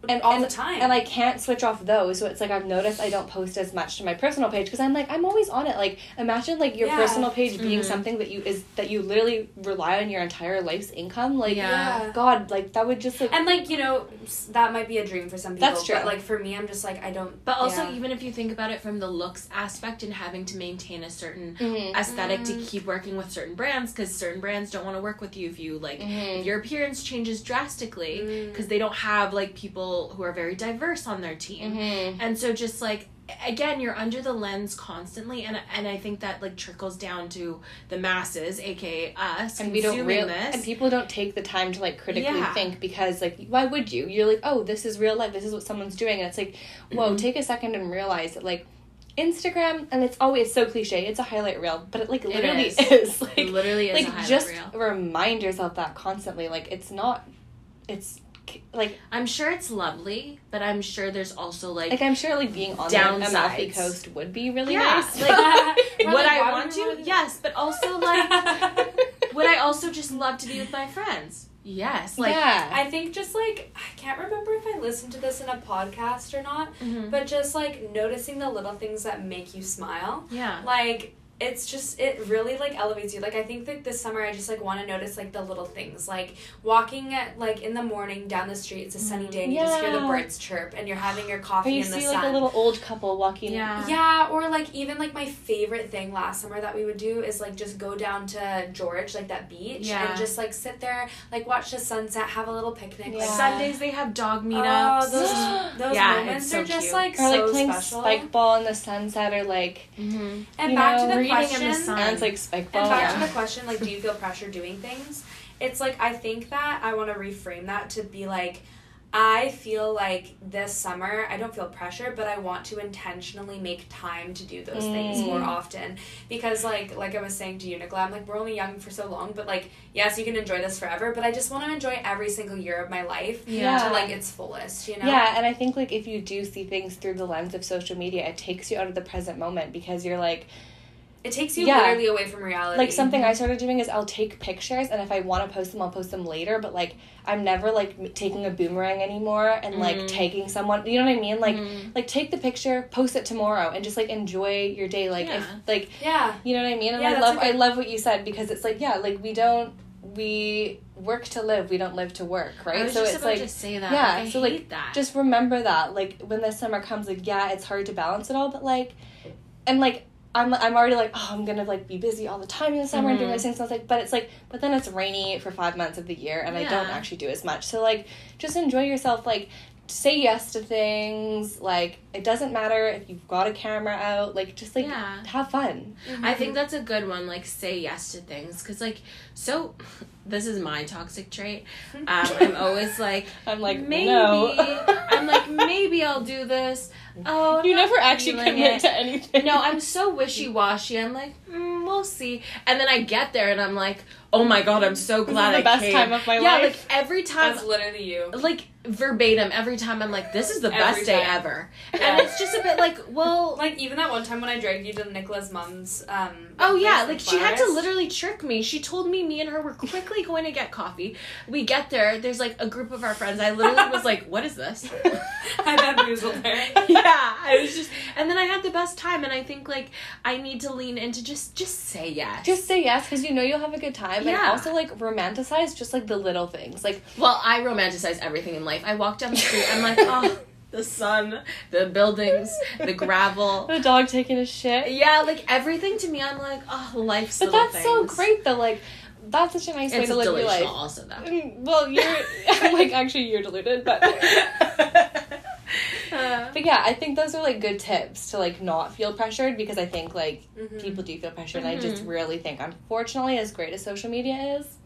and all and, the time. and I can't switch off those. So it's like I've noticed I don't post as much to my personal page because I'm like I'm always on it. Like imagine like your Yeah. personal page being Mhm. something that you is that you literally rely on your entire life's income. Like Yeah. God, like that would just like and like you know that might be a dream for some people. That's true. But like for me, I'm just like I don't. But also, yeah. even if you think about it from the looks aspect and having to maintain a certain Mhm. aesthetic to Mm. keep working with certain brands, because certain brands don't want to work with you if you like Mhm. if your appearance changes drastically Mm. because they don't have like people who are very diverse on their team. Mhm. And so just like again, you're under the lens constantly, and and I think that like trickles down to the masses, aka us, and we don't real this. and people don't take the time to like critically Yeah. think because like why would you you're like oh this is real life this is what someone's doing and it's like whoa Mhm. take a second and realize that like instagram and it's always so cliche it's a highlight reel but it like literally is. is, like It literally is a like highlight just reel. remind yourself that constantly like it's not it's like I'm sure it's lovely, but I'm sure there's also like, like i'm sure like being on the amalfi coast would be really Yeah, nice like, We're would like, I want to? Yes, but also like would I also just love to be with my friends? Yes. Like yeah I think just like I can't remember if I listened to this in a podcast or not, mhm. but just like noticing the little things that make you smile. yeah. Like it's just it really like elevates you. Like I think that this summer I just like want to notice like the little things, like walking at like in the morning down the street. It's a sunny day and you just hear the birds chirp and you're having your or coffee you in the see sun. like a little old couple walking Yeah. yeah, or like even like my favorite thing last summer that we would do is like just go down to George, like that beach, Yeah. and just like sit there, like watch the sunset, have a little picnic. Yeah. Like, Sundays they have dog Oh, meetups. those those Yeah, moments it's so are just cute. like or like playing special. spike ball in the sunset or like mm-hmm. and you back know, to the reading in the question, sun. and it's like spike ball and back Yeah. to the question, like, do you feel pressure doing things? It's like I think that I want to reframe that to be like. I feel like this summer I don't feel pressure, but I want to intentionally make time to do those things Mm. more often because like like I was saying to Nicola, I'm like we're only young for so long, but like yes, you can enjoy this forever, but I just want to enjoy every single year of my life Yeah. to like its fullest, you know? Yeah, and I think like if you do see things through the lens of social media, it takes you out of the present moment because you're like It takes you Yeah. literally away from reality. like something I started doing is I'll take pictures and if I want to post them, I'll post them later. But like I'm never like taking a boomerang anymore and like Mhm. tagging someone. You know what I mean? Like Mhm. like take the picture, post it tomorrow, and just like enjoy your day. Like if Yeah. like Yeah. you know what I mean? And Yeah, I love good- I love what you said because it's like yeah, like we don't we work to live, we don't live to work, right? So it's like to say that. yeah, like, I so hate like that. just remember that like when the summer comes like yeah, it's hard to balance it all, but like and like I'm I'm already like oh I'm gonna like be busy all the time in the summer and doing these things. So it's like but it's like but then it's rainy for five months of the year and I don't actually do as much. So like just enjoy yourself. Like say yes to things. Like it doesn't matter if you've got a camera out. Like just like Yeah. have fun. I think that's a good one. Like, say yes to things. Because, like, so this is my toxic trait. Um, I'm always like, I'm like maybe. no. I'm like, maybe I'll do this. Oh, you never actually commit it. to anything. No, I'm so wishy washy. I'm like, mm, we'll see. And then I get there and I'm like, oh my god, I'm so This is glad the I best came. time of my yeah, life. like every time, That's literally you. like verbatim, every time I'm like, this is the Every best day ever. Yeah. And it's just a bit like, well, Like even that one time when I dragged you to Nicola's mom's. Um, Oh yeah, like in she had to literally trick me. She told me me and her were quickly going to get coffee. We get there, there's like a group of our friends. I literally was like, "What is this?" I bamboozled her. yeah, I was just, and then I had the best time. And I think like I need to lean into just just say yes. Just say yes because you know you'll have a good time, and Yeah. also like romanticize just like the little things. Like well, I romanticize everything in life. I walk down the street, I'm like, oh, the sun, the buildings, the gravel. the dog taking a shit. Yeah, like everything to me, I'm like, oh, life's But that's so great though. Like that's such a nice way to live your life. also though. Mm, Well, you're like actually you're deluded, but Uh, but yeah, I think those are like good tips to like not feel pressured because I think like Mhm. people do feel pressured, and I just Mhm. really think unfortunately, as great as social media is,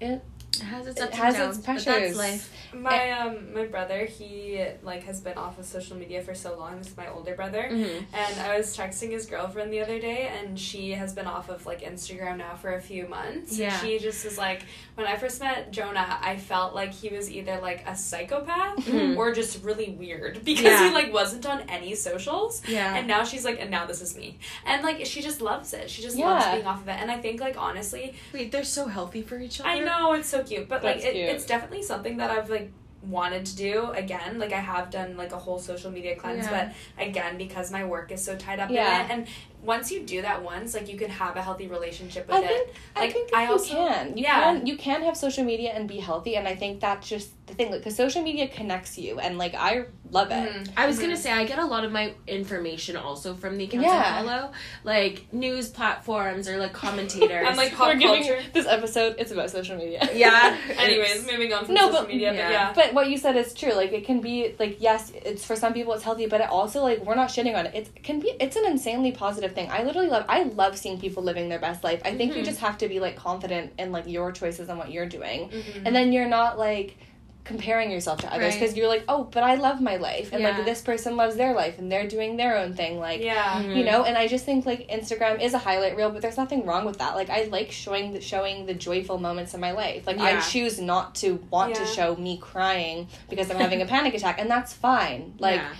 it It has its It ups has and its downs, but that's pressures. life. My um my brother he like has been off of social media for so long. This is my older brother. Mm-hmm. And I was texting his girlfriend the other day, and she has been off of like Instagram now for a few months. Yeah. And she just was like, when I first met Jonah, I felt like he was either like a psychopath Mhm. or just really weird because Yeah. he like wasn't on any socials. Yeah. And now she's like, and now this is me. And like she just loves it. She just Yeah. loves being off of it. And I think like honestly, Wait, they're so healthy for each other. I know it's so cute, but like it, it's definitely something that I've like wanted to do again. Like I have done like a whole social media cleanse, Yeah. but again because my work is so tied up Yeah. in it, and once you do that once, like you can have a healthy relationship with I it. think I think I you also- can. You yeah. can you can have social media and be healthy and I think that's just the thing because social media connects you and like I love it. Mhm. I was Mhm. gonna say I get a lot of my information also from the accounts Yeah. I follow, like news platforms or like commentators. And like pop We're giving culture. this episode it's about social media. yeah. Anyways, moving on from No, social but- media, yeah. but yeah. But what you said is true. Like it can be like yes, it's for some people it's healthy, but it also like we're not shitting on it. It can be it's an insanely positive thing. I literally love I love seeing people living their best life. I think you Mhm. just have to be like confident in like your choices and what you're doing. Mhm. And then you're not like comparing yourself to others Right. because you're like, "Oh, but I love my life." And Yeah. like this person loves their life and they're doing their own thing like yeah. Mhm. you know and i just think like instagram is a highlight reel but there's nothing wrong with that like i like showing the showing the joyful moments in my life like i choose not to want to show me crying because i'm having a panic attack and that's fine like yeah.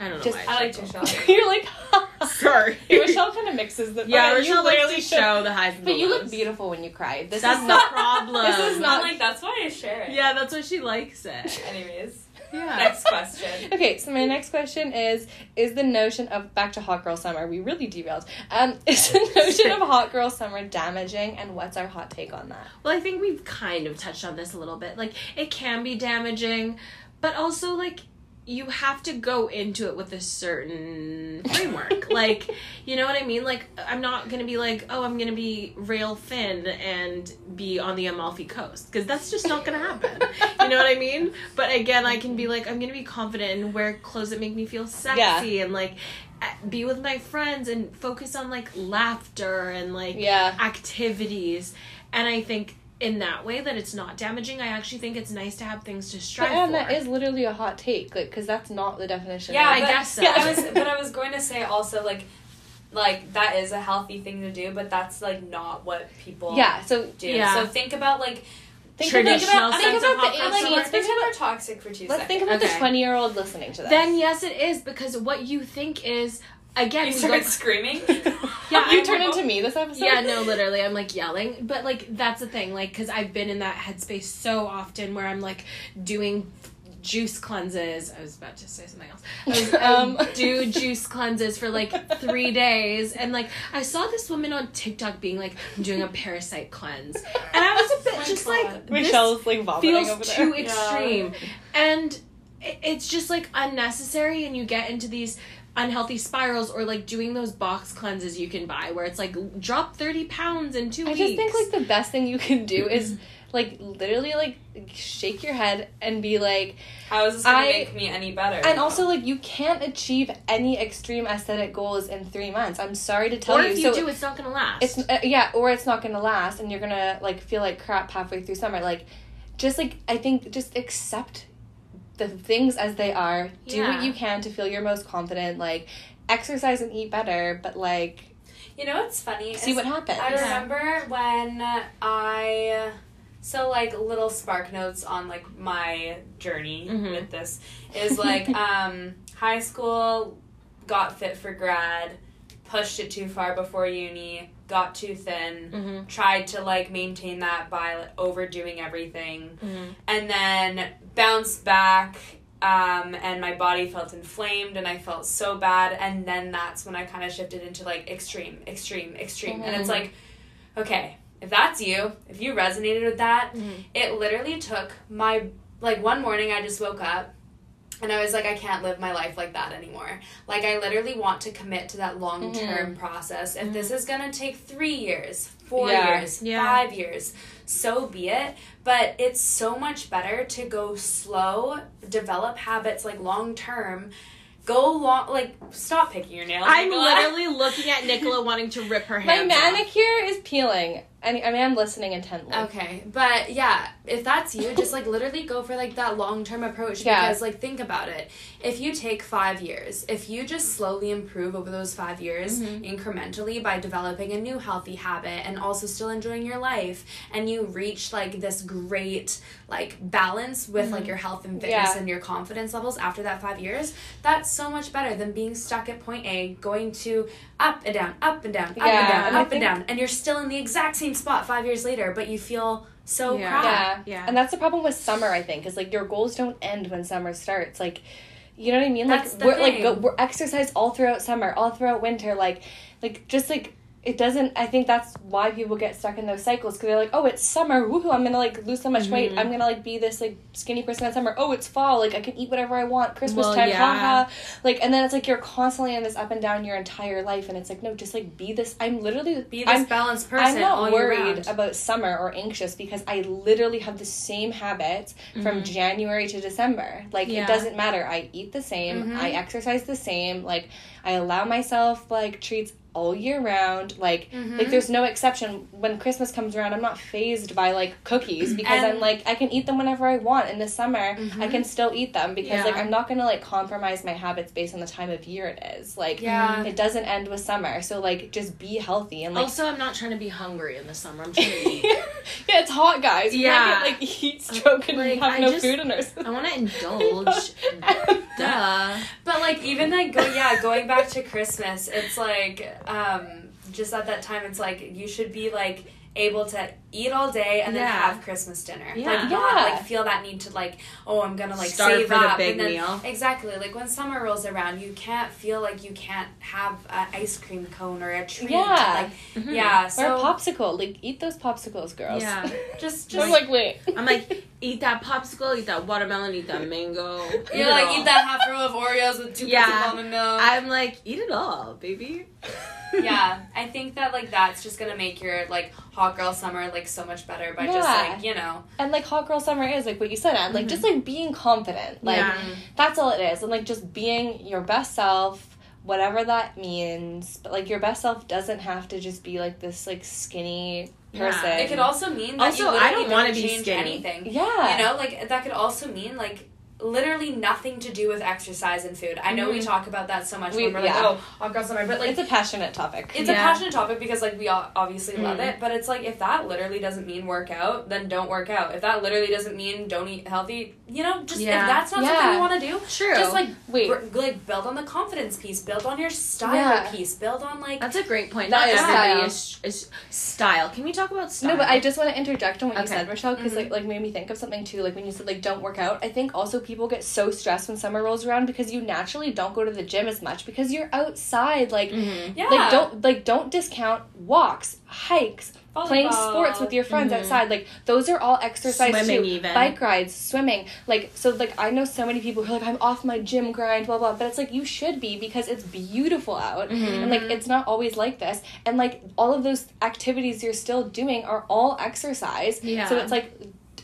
I don't know. just- why I like show to them. show. you're like Sorry. Rochelle kind of mixes the Yeah, okay, Rochelle you likes literally to show the highs and the but you look beautiful when you cry this That's is the not problem. this is not- I'm like that's why I share it. Yeah, that's why she likes it. Anyways, Yeah. next question. Okay, so my next question is: Is the notion of back to hot girl summer? We really derailed. Um, is the notion of hot girl summer damaging, and what's our hot take on that? Well, I think we've kind of touched on this a little bit. Like, it can be damaging, but also, like, you have to go into it with a certain framework. like, you know what I mean? Like, I'm not going to be like, oh, I'm going to be rail thin and be on the Amalfi Coast. Because that's just not going to happen. you know what I mean? But again, I can be like, I'm going to be confident and wear clothes that make me feel sexy and, like, be with my friends and focus on, like, laughter and, like, Yeah, activities and i think in that way that it's not damaging i actually think it's nice to have things to but strive and for that is literally a hot take, like because that's not the definition. Yeah, I but, guess so. Yeah, I was, but I was going to say also like, like that is a healthy thing to do, but that's like not what people yeah. So do. Yeah. So think about like think Traditional about, think sense about of the hot girl like, summer. let's pretend we're toxic for two Let's seconds. think about the twenty year old listening to this. then yes it is because what you think is again you start started screaming. Yeah, you I turn know. into me this episode. yeah no literally i'm like yelling but like that's the thing like because i've been in that headspace so often where i'm like doing juice cleanses i was about to say something else I was, um, do juice cleanses for like three days and like i saw this woman on tiktok being like i'm doing a parasite cleanse and i was a bit my just God. like this Rochelle's like vomiting over feels there. too extreme and it's just like unnecessary and you get into these unhealthy spirals or like doing those box cleanses you can buy where it's like drop 30 pounds in two I weeks I just think like the best thing you can do is like literally like shake your head and be like How is this gonna I- make me any better? and also like you can't achieve any extreme aesthetic goals in three months. I'm sorry to tell you. or you. if you so do it's not gonna last it's uh, yeah, or it's not gonna last, and you're gonna like feel like crap halfway through summer. Like, just like I think, just accept the things as they are. Do Yeah. what you can to feel your most confident. Like, exercise and eat better, but like you know what's funny? see is what happens. I Yeah. remember when I so like little spark notes on like my journey Mhm. with this is like um high school got fit for grad, pushed it too far before uni, got too thin, mm-hmm. tried to like maintain that by like, overdoing everything Mm-hmm. and then bounced back um, and my body felt inflamed and i felt so bad and then that's when i kind of shifted into like extreme extreme extreme and it's Mhm. like okay if that's you if you resonated with that Mhm. it literally took my like one morning i just woke up and i was like i can't live my life like that anymore like i literally want to commit to that long term mm-hmm. process if mm-hmm. this is going to take three years four Yeah. years Yeah. five years so be it but it's so much better to go slow develop habits like long term go long like stop picking your nails i'm Nicola. literally looking at nicola wanting to rip her hair. My hands off. manicure is peeling. I mean, I mean, I'm listening intently. Okay, but yeah, if that's you, just like literally go for like that long term approach Yeah. because like think about it. If you take five years, if you just slowly improve over those five years mm-hmm. incrementally by developing a new healthy habit and also still enjoying your life, and you reach like this great like balance with like mm-hmm. your health and fitness Yeah. and your confidence levels after that five years, that's so much better than being stuck at point A, going to up and down, up and down, up Yeah, and down, and I up and think- down, and you're still in the exact same spot five years later, but you feel so Yeah. crap. Yeah. Yeah. And that's the problem with summer, I think, is like your goals don't end when summer starts. Like, you know what I mean? Like That's the we're like go, we're exercise all throughout summer, all throughout winter. Like, like just like it doesn't. I think that's why people get stuck in those cycles because they're like, oh, it's summer, woohoo! I'm gonna like lose so much weight. Mhm. I'm gonna like be this like skinny person in summer. Oh, it's fall. Like I can eat whatever I want. Christmas Well, time, yeah. haha. Like, and then it's like you're constantly in this up and down your entire life, and it's like no, just like be this. I'm literally Be this I'm balanced person I'm not worried about summer or anxious because I literally have the same habits from Mm-hmm. January to December. Like Yeah. it doesn't matter. I eat the same. Mhm. I exercise the same. Like I allow myself like treats all year round. Like Mhm. like there's no exception. When Christmas comes around, I'm not phased by like cookies because And- I'm like I can eat them whenever I want. In the summer, I Mhm. can still eat them because like I'm not gonna like compromise my habits based on the time of year it is. Like Yeah. it doesn't end with summer. So like just be healthy and like also i'm not trying to be hungry in the summer i'm trying to eat yeah, it's hot, guys. We Yeah. get, like heat stroke and Like, have I no just- food in our system. i want to indulge duh But like even like go yeah, going back to Christmas, it's like um just at that time it's like you should be like able to eat all day and then have Christmas dinner. Yeah. Like not Yeah. like feel that need to like, oh I'm gonna like Starve save for the up big and then, meal. Exactly. Like when summer rolls around you can't feel like you can't have an ice cream cone or a treat. Yeah. Like mm-hmm. yeah. or a popsicle. Like eat those popsicles, girls. yeah just just like, wait. i'm like eat that popsicle eat that watermelon eat that mango you're like all. eat that half row of Oreos with two Yeah. cups of almond milk. i'm like eat it all baby yeah, I think that like that's just gonna make your like hot girl summer like so much better by just like you know And like hot girl summer is like what you said, Anne. Like just like being confident. Like Yeah. that's all it is. And like just being your best self, whatever that means. But like your best self doesn't have to just be like this like skinny Yeah. person. it could also mean that Also, you I don't wanna be change skinny. anything. Yeah. You know, like that could also mean like literally nothing to do with exercise and food. I know we Mhm. talk about that so much We- when we're yeah. like, oh, hot girl summer, but like it's a passionate topic. it's a passionate topic because like we all obviously love Mm. it, but it's like if that literally doesn't mean work out, then don't work out. If that literally doesn't mean don't eat healthy, you know, just Yeah. if that's not Yeah. something you want to do, True. just like Wait. br- like build on the confidence piece, build on your style Yeah. piece, build on like That's a great point. That Not style. is, is style. Can we talk about style? No, but I just want to interject on what you said, Rochelle, because Mhm. like like made me think of something too. Like when you said like don't work out, I think also people people get so stressed when summer rolls around because you naturally don't go to the gym as much because you're outside. Like, Yeah. like don't like don't discount walks, hikes, playing sports with your friends mhm. outside. Like those are all exercise Swimming too. even. Bike rides, swimming. Like so like I know so many people who are like I'm off my gym grind, blah blah. But it's like you should be because it's beautiful out and like mm-hmm. it's not always like this. And like all of those activities you're still doing are all exercise. Yeah. So it's like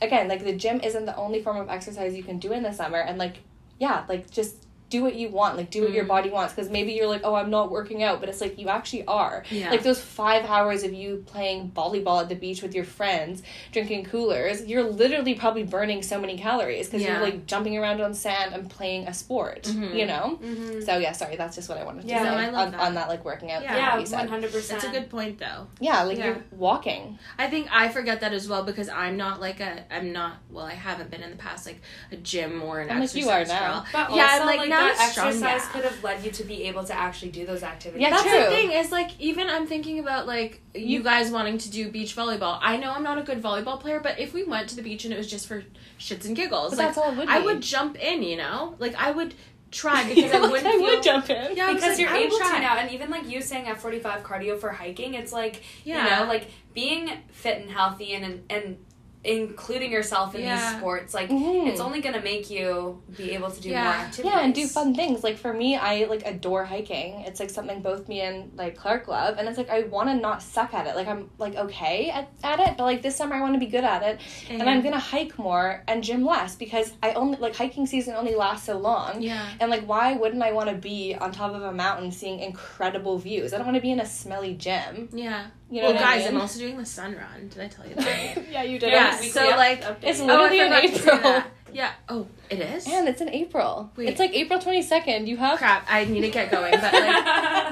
again like the gym isn't the only form of exercise you can do in the summer and like yeah like just do what you want like do what your mm. body wants because maybe you're like oh i'm not working out but it's like you actually are Yeah. like those five hours of you playing volleyball at the beach with your friends drinking coolers you're literally probably burning so many calories because Yeah. you're like jumping around on sand and playing a sport you mm-hmm. know mm-hmm. so yeah sorry that's just what i wanted to Yeah, say no, I love on, that. on that like working out Yeah. Yeah, that you said. one hundred percent. That's a good point though. yeah like Yeah. you're walking I think I forget that as well because I'm not like a I'm not well I haven't been in the past like a gym or an I'm like exercise you are now. girl. But yeah, also, I'm like, like, not that strong exercise now. could have led you to be able to actually do those activities. Yeah, That's true. the thing is like even I'm thinking about like you mm-hmm. guys wanting to do beach volleyball. I know I'm not a good volleyball player, but if we went to the beach and it was just for shits and giggles, But like that's all it would I would jump in, you know, like I would try because I wouldn't I feel. would jump in Yeah, because like, you're I able try. to now, and even like you saying F forty five cardio for hiking, it's like Yeah. you know, like being fit and healthy and and, and including yourself in Yeah. these sports, like Mhm. it's only gonna make you be able to do Yeah. more activities. Yeah, and do fun things. Like for me, I like adore hiking. It's like something both me and like Clark love, and it's like I want to not suck at it. Like I'm like okay at, at it, but like this summer I want to be good at it, and I'm gonna hike more and gym less because I only like hiking season only lasts so long. Yeah. And like, why wouldn't I want to be on top of a mountain seeing incredible views? I don't want to be in a smelly gym. Yeah. You know well, what I guys, mean? I'm also doing the sun run. Did I tell you that? yeah, you did. Yeah, Weekly so, up- like, update. It's oh, literally in forgot to say April. that. Yeah. Oh, it is. And it's in April. Wait. It's like April twenty second. You have Crap! I need to get going, but like.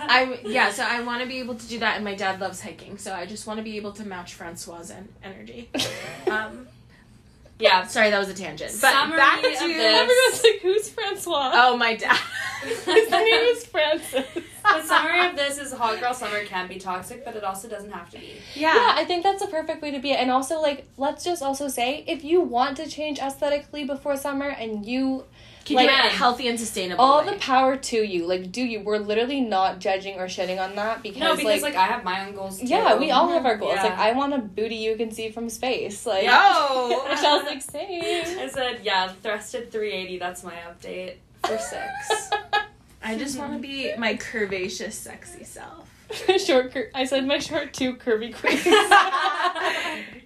I'm yeah, so I want to be able to do that, and my dad loves hiking, so I just want to be able to match Francois' en- energy. Um, yeah. Oh, sorry, that was a tangent. But Summary back of to this. Oh Everyone's like, who's Francois? oh my dad. His name is Francis. The summary of this is hot girl summer can be toxic, but it also doesn't have to be. yeah. Yeah, I think that's a perfect way to be. And also, like, let's just also say if you want to change aesthetically before summer and you Can like, do it in a healthy and sustainable. all way. the power to you, like, do you? We're literally not judging or shitting on that because, No, because like, like, I have my own goals too. yeah, we all have our goals. Yeah. Like, I want a booty you can see from space. Like, Yo! Rochelle's like, same. I said, yeah, thrusted 380. That's my update for six. I just want to be my curvaceous, sexy self. short, cur- I said my short two curvy queens.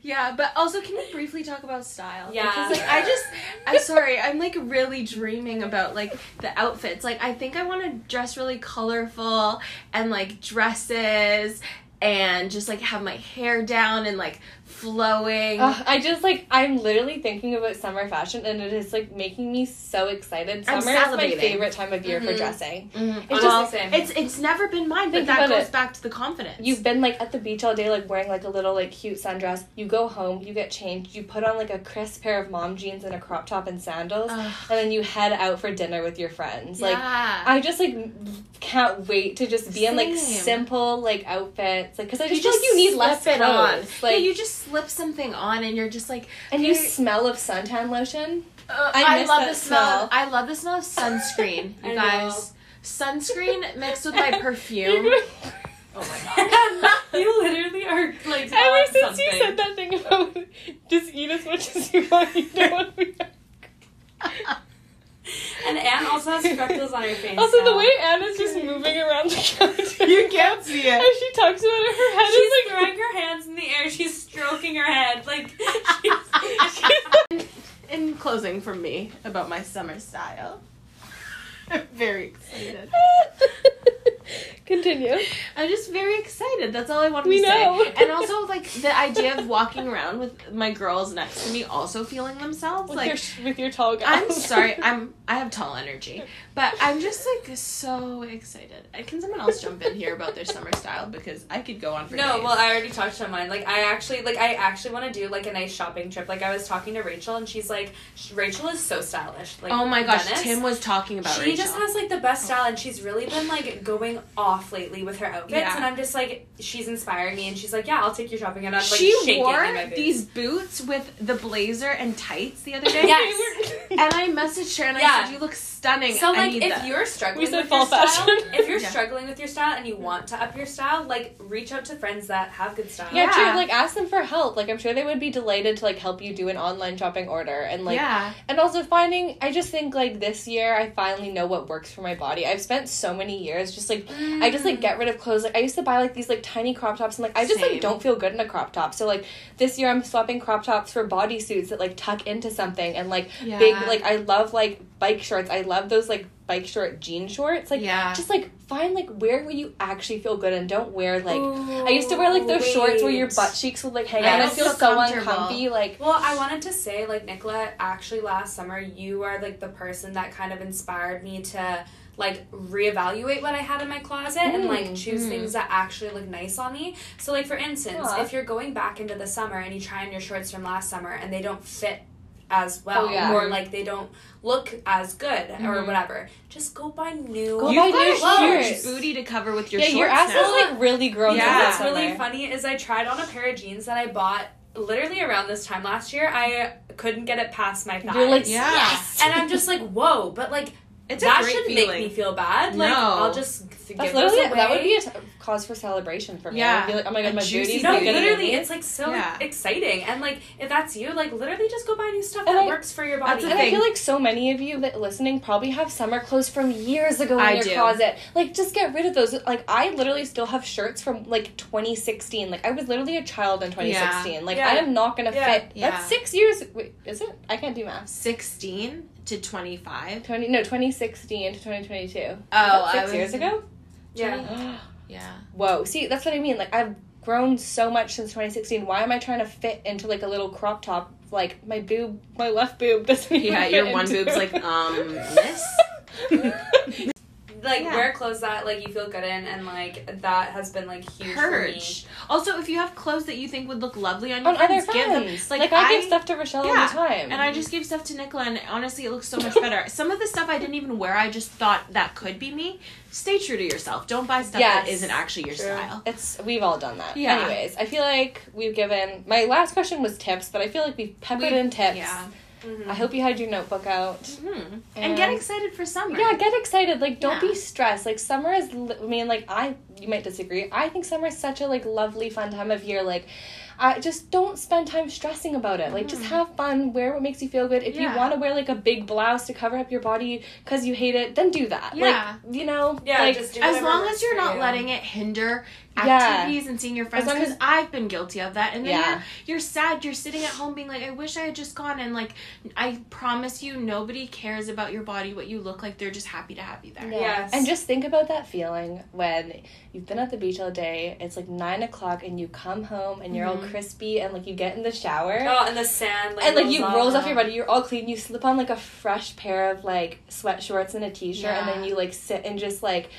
Yeah, but also, can we briefly talk about style? Yeah. Because, like, I just, I'm sorry, I'm like really dreaming about like the outfits. Like, I think I want to dress really colorful and like dresses and just like have my hair down and like flowing. Ugh, I just like I'm literally thinking about summer fashion and it is like making me so excited. I'm Summer is my favorite time of year for Mhm. dressing. Mhm. It's well, just same. it's it's never been mine, but Think that goes it. back to the confidence. You've been like at the beach all day, like wearing like a little like cute sundress. You go home, you get changed, you put on like a crisp pair of mom jeans and a crop top and sandals, Ugh. and then you head out for dinner with your friends. Like yeah. I just like can't wait to just be in like simple like outfits, like because I you just feel like you need less it on. clothes. Like yeah, you just slip something on, and you're just like, and you smell of suntan lotion. Uh, I I, miss love that the smell. smell. I love the smell of sunscreen, I you know. guys. Sunscreen mixed with my perfume. Oh my god. you literally are like Ever since something. you said that thing about just eat as much as you want, you know what we And Anne also has freckles on her face. Also, the way Anne is just moving around the couch. You can't see it. As she talks about it, her head She's is like. throwing her hands in the air. She's stroking her head. Like, she's, In closing from me about my summer style. I'm very excited. Continue. I'm just very excited. That's all I wanted We to know. say. And also, like the idea of walking around with my girls next to me, also feeling themselves. With like your with your tall guy. I'm sorry. I'm I have tall energy, but I'm just like so excited. Can someone else jump in here about their summer style because I could go on for no, days. well, I already touched on mine. Like, I actually, like, I actually want to do like a nice shopping trip. Like, I was talking to Rachel, and she's like, Rachel is so stylish. Like, oh my gosh, Venice. Tim was talking about She Rachel. just has like the best style, and she's really been like going off lately with her outfits, Yeah. and I'm just like, she's inspiring me, and she's like, yeah, I'll take you shopping, and I'm like she wore in these boots with the blazer and tights the other day. Yes. And I messaged her and I said, "You look stunning. So I like, need if that." you're struggling with fall your style, fashion. if you're Yeah. struggling with your style and you want to up your style, like reach out to friends that have good style. Yeah, Yeah. true. Like, ask them for help. Like, I'm sure they would be delighted to like help you do an online shopping order and like yeah, And also finding, I just think like this year I finally know what works for my body. I've spent so many years just like I just like get rid of clothes. Like I used to buy like these like tiny crop tops and like I just Same. like don't feel good in a crop top. So like this year I'm swapping crop tops for bodysuits that like tuck into something and like Yeah. big like I love like bike shorts. I love those like bike short jean shorts. Like Yeah. just like find like wear what you actually feel good and don't wear like I used to wear like those shorts where your butt cheeks would like hang out. I feel so uncomfy. Like Well, I wanted to say, like, Nicola, actually, last summer, you are, like, the person that kind of inspired me to, like, reevaluate what I had in my closet and, like, Mm, choose mm. things that actually look nice on me. So, like, for instance, Aw. if you're going back into the summer and you try on your shorts from last summer and they don't fit as well, Oh, yeah. or, like, they don't look as good or Mhm. whatever, just go buy new Go You've buy got new a shorts. huge booty to cover with your yeah, shorts your ass now. is like really grown. Yeah. What's really funny is I tried on a pair of jeans that I bought literally around this time last year. I couldn't get it past my thighs. You're like, Yeah. yes. and I'm just like, whoa, but like It's that shouldn't feeling. make me feel bad. Like No. I'll just That's give those literally away. that would be a t- cause for celebration for me. Yeah. I would be like, oh my god, A my juicy no, literally, it's like so Yeah. exciting. And like, if that's you, like, literally just go buy new stuff And that I- works for your body. And I feel like so many of you that listening probably have summer clothes from years ago in I your do. closet. Like, just get rid of those. Like, I literally still have shirts from like 2016. Like, I was literally a child in 2016. Like, Yeah. I am not gonna Yeah. fit. Yeah. That's six years. Wait, is it? I can't do math. 16 to 25. 20 no 2016 to 2022. Oh, Is that I was- years ago. yeah. Yeah. Whoa. See, that's what I mean. Like I've grown so much since 2016. Why am I trying to fit into like a little crop top? Like my boob, my left boob doesn't even Yeah, fit your one into- boob's like, um, miss? Like Yeah. wear clothes that like you feel good in, and like that has been like huge Purge. Also, if you have clothes that you think would look lovely on your on other friends, give them. Like, Like, I, I- give stuff to Rochelle all the time. And I just gave stuff to Nicola, and honestly, it looks so much better. Some of the stuff I didn't even wear, I just thought that could be me. Stay true to yourself. Don't buy stuff that Yes. isn't actually your True. style. it's we've all done that. Yeah. Anyways, I feel like we've given my last question was tips, but I feel like we've peppered We- in tips. Yeah. Mhm. I hope you had your notebook out. hmm And, And- get excited for summer. Yeah, get excited. Like, don't Yeah. be stressed. Like, summer is. li- I mean, like, I. You might disagree. I think summer is such a like lovely, fun time of year. Like, I just don't spend time stressing about it. Like, just Mhm. have fun. Wear what makes you feel good. If Yeah. you want to wear like a big blouse to cover up your body because you hate it, then do that. Yeah. Like, you know. Yeah, Like, just do as long as you're not you. letting it hinder Yeah. activities and seeing your friends because i've been guilty of that and then Yeah. you're, you're sad you're sitting at home being like i wish i had just gone and like i promise you nobody cares about your body what you look like they're just happy to have you there Yeah. Yes. And just think about that feeling when you've been at the beach all day, it's like nine o'clock, and you come home and you're all Mhm. crispy, and like you get in the shower. Oh, and the sand like and like rolls you off. rolls off your body, you're all clean. You slip on like a fresh pair of like sweat shorts and a t-shirt, and then you like sit and just like,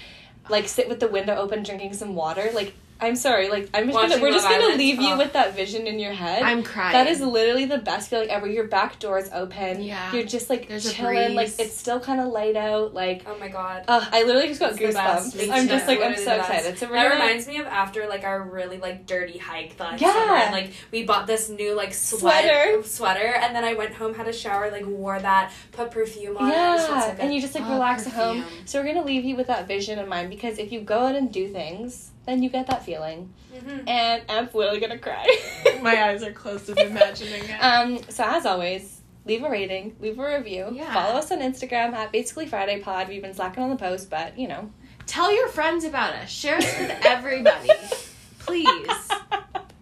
like sit with the window open, drinking some water. Like I'm sorry, like I'm just gonna, we're just gonna Island. leave you Oh. with that vision in your head. i'm crying that is literally the best feeling ever. Your back door is open. Yeah. You're just like There's chilling. Like it's still kind of light out. Like Oh my god. uh, I literally just got It's goosebumps. I'm too. just like I'm so excited. So we're That reminds me of after like our really like dirty hike last Yeah. summer. And, like we bought this new like sweat, Sweater. sweater, and then I went home, had a shower, like wore that, put perfume on. it. It so Yeah, good. and you just like Oh, relax at home. So we're gonna leave you with that vision in mind because if you go out and do things, then you get that feeling. Mhm. And I'm literally gonna cry. my eyes are closed of imagining it Um. So as always, leave a rating, leave a review. Yeah. Follow us on Instagram at basically Friday Pod. We've been slacking on the post, but you know. tell your friends about us share us with everybody please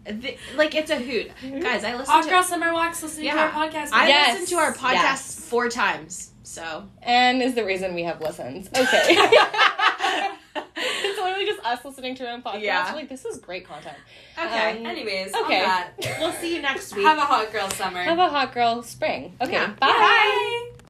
The- like it's a hoot guys i listen Hot to Girl Summer Walks listening Yeah. to our podcast. I Yes. listened to our podcast Yes. four times. So And is the reason we have listens. Okay. it's literally just us listening to our own podcast. Yeah. We're like, this is great content. okay, Um, Anyways, Okay. we'll see you next week. have a hot girl summer. Have a hot girl spring. Okay. Yeah. Bye. Bye.